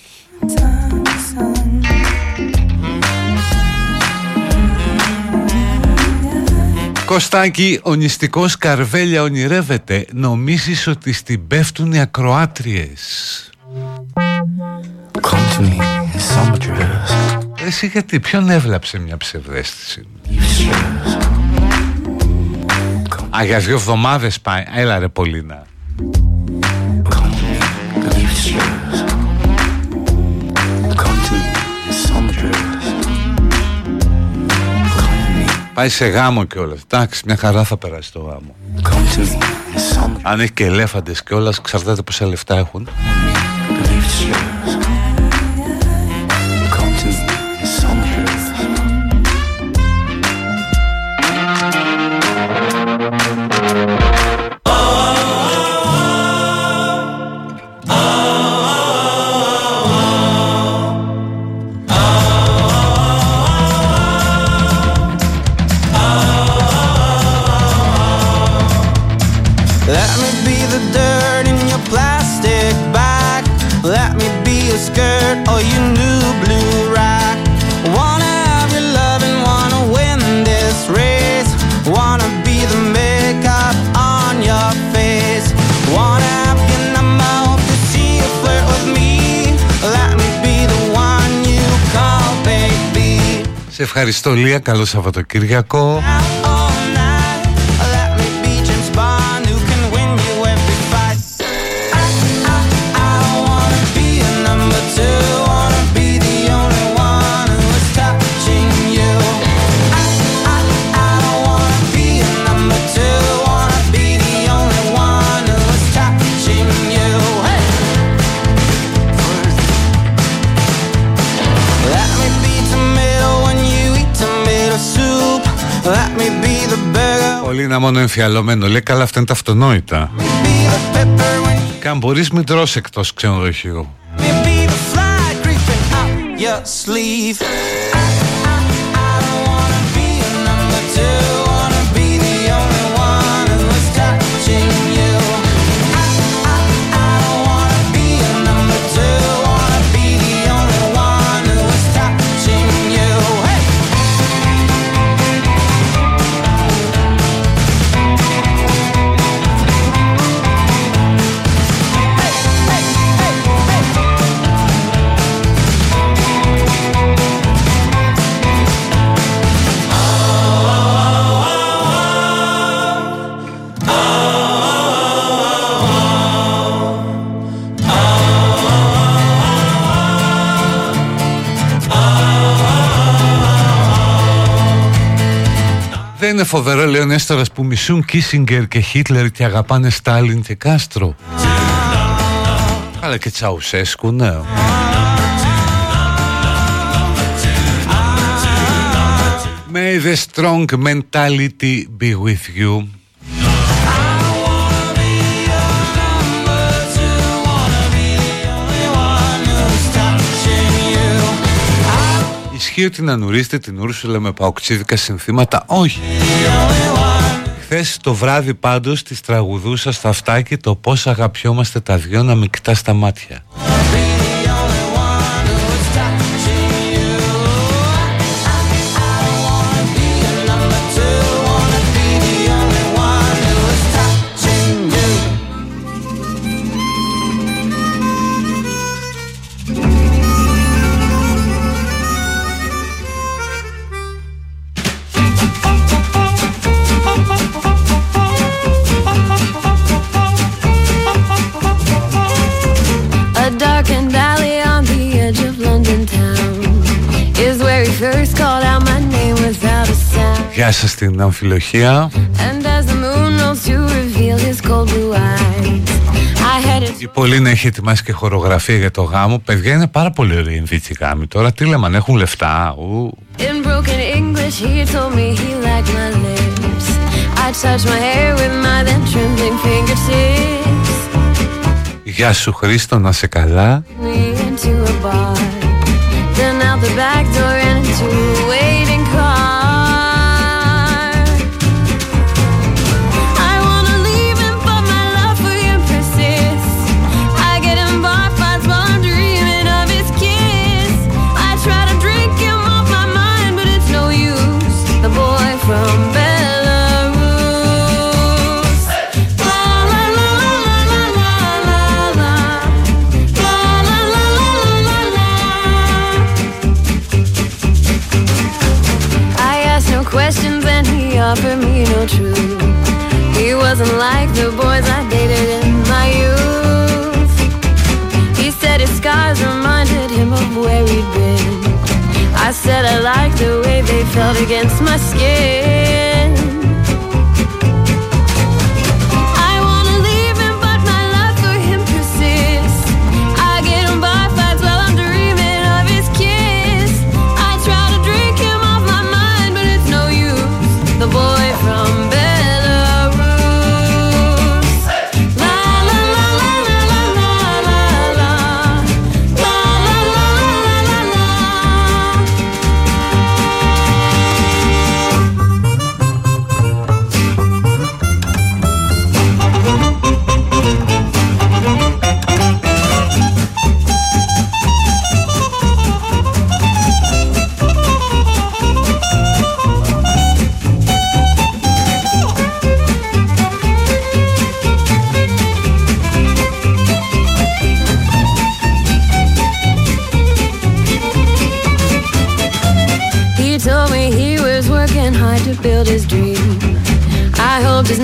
Κωστάκι, ο νηστικός Καρβέλια ονειρεύεται. Νομίζεις ότι στην πέφτουν οι ακροάτριες; Εσύ γιατί, ποιον έβλαψε μια ψευδέστηση; Α, για δύο εβδομάδες πάει. Έλα ρε Πολίνα Πάει σε γάμο κιόλας. Εντάξει, μια χαρά θα περάσει το γάμο. Αν έχει και ελέφαντες κιόλας, ξαρτάται πόσα λεφτά έχουν. ευχαριστώ Λία, καλό Σαββατοκύριακο Είναι μόνο εμφιαλωμένο. Λέει καλά αυτά είναι τα αυτονόητα. Και αν μπορείς μην τρως εκτός ξενοδοχείου. Είναι φοβερό λέει ο Νέστορας που μισούν Κίσιγκερ και Χίτλερ και αγαπάνε Στάλιν και Κάστρο. Αλλά και Τσαουσέσκου ναι. May the strong mentality be with you ισχύει ότι να νουρίσετε την Ούρσουλα με παοξίδικα συνθήματα; Όχι. Χθες το βράδυ πάντως της τραγουδούσα στα αυτάκι το πώς αγαπιόμαστε τα δυο να μικτά στα μάτια. Γεια σας στην αμφιλοχία. Η Πολύνα έχει ετοιμάσει και χορογραφία για το γάμο. Παιδιά είναι πάρα πολύ ωραία η γάμοι. Τώρα τι λέμε αν έχουν λεφτά Ου. In broken English he told me he liked my lips. I touched my hair with my then trembling fingertips. Γεια σου Χρήστο να σε καλά no truth. He wasn't like the boys I dated in my youth. He said his scars reminded him of where he'd been. I said I liked the way they felt against my skin.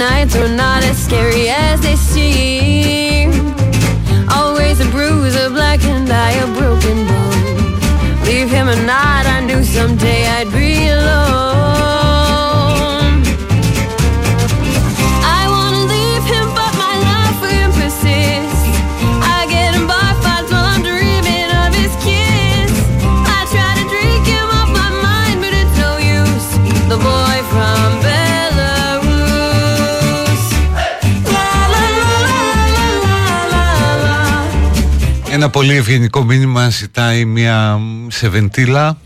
Nights are not as scary as they seem. Always a bruise, a blackened eye, a broken bone. Leave him or not, I knew someday I'd be Ένα πολύ ευγενικό μήνυμα ζητάει μια σεβεντήλα.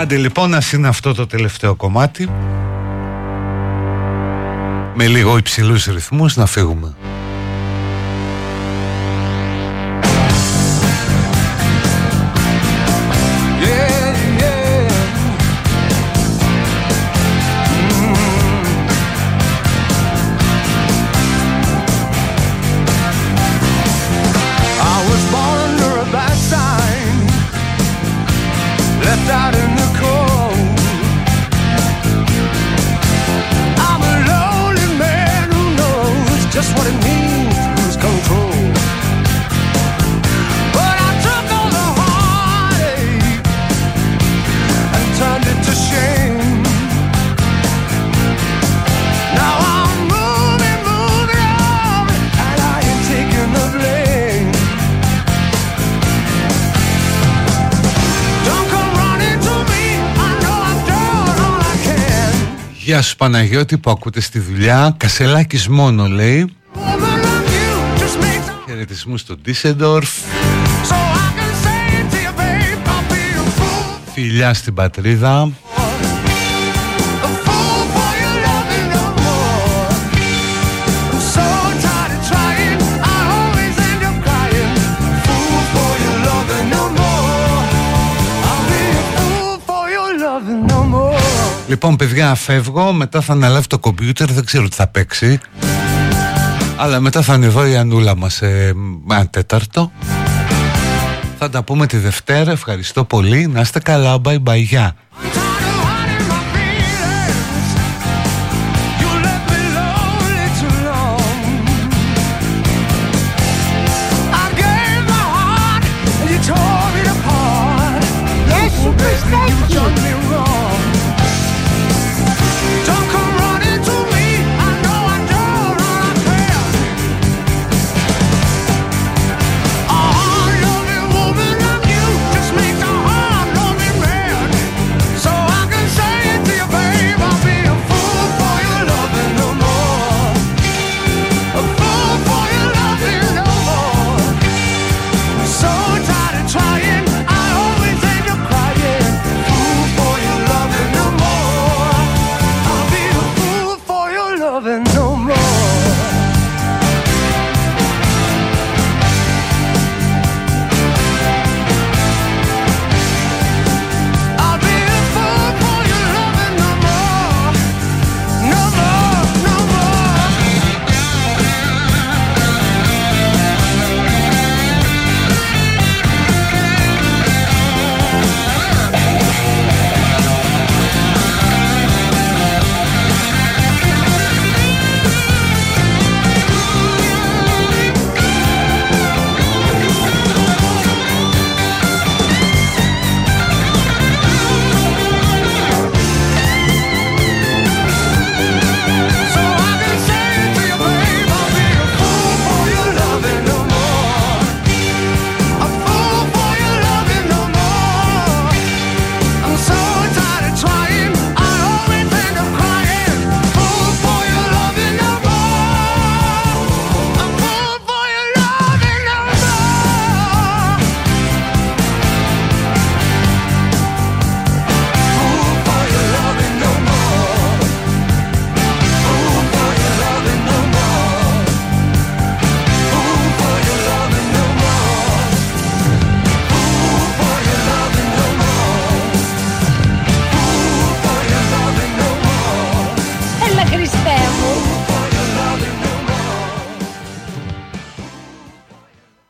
Άντε λοιπόν να είναι αυτό το τελευταίο κομμάτι. Με λίγο υψηλούς ρυθμούς να φύγουμε Γεια σου Παναγιώτη που ακούτε στη δουλειά. Κασελάκης μόνο λέει. Χαιρετισμού στο Ντίσεντορφ Φιλιά στην πατρίδα. Λοιπόν παιδιά φεύγω Μετά θα αναλάβει το κομπιούτερ Δεν ξέρω τι θα παίξει. Αλλά μετά θα είναι εδώ η Ανούλα μας ε, Με ένα τέταρτο. Θα τα πούμε τη Δευτέρα. Ευχαριστώ πολύ. Να είστε καλά. Bye bye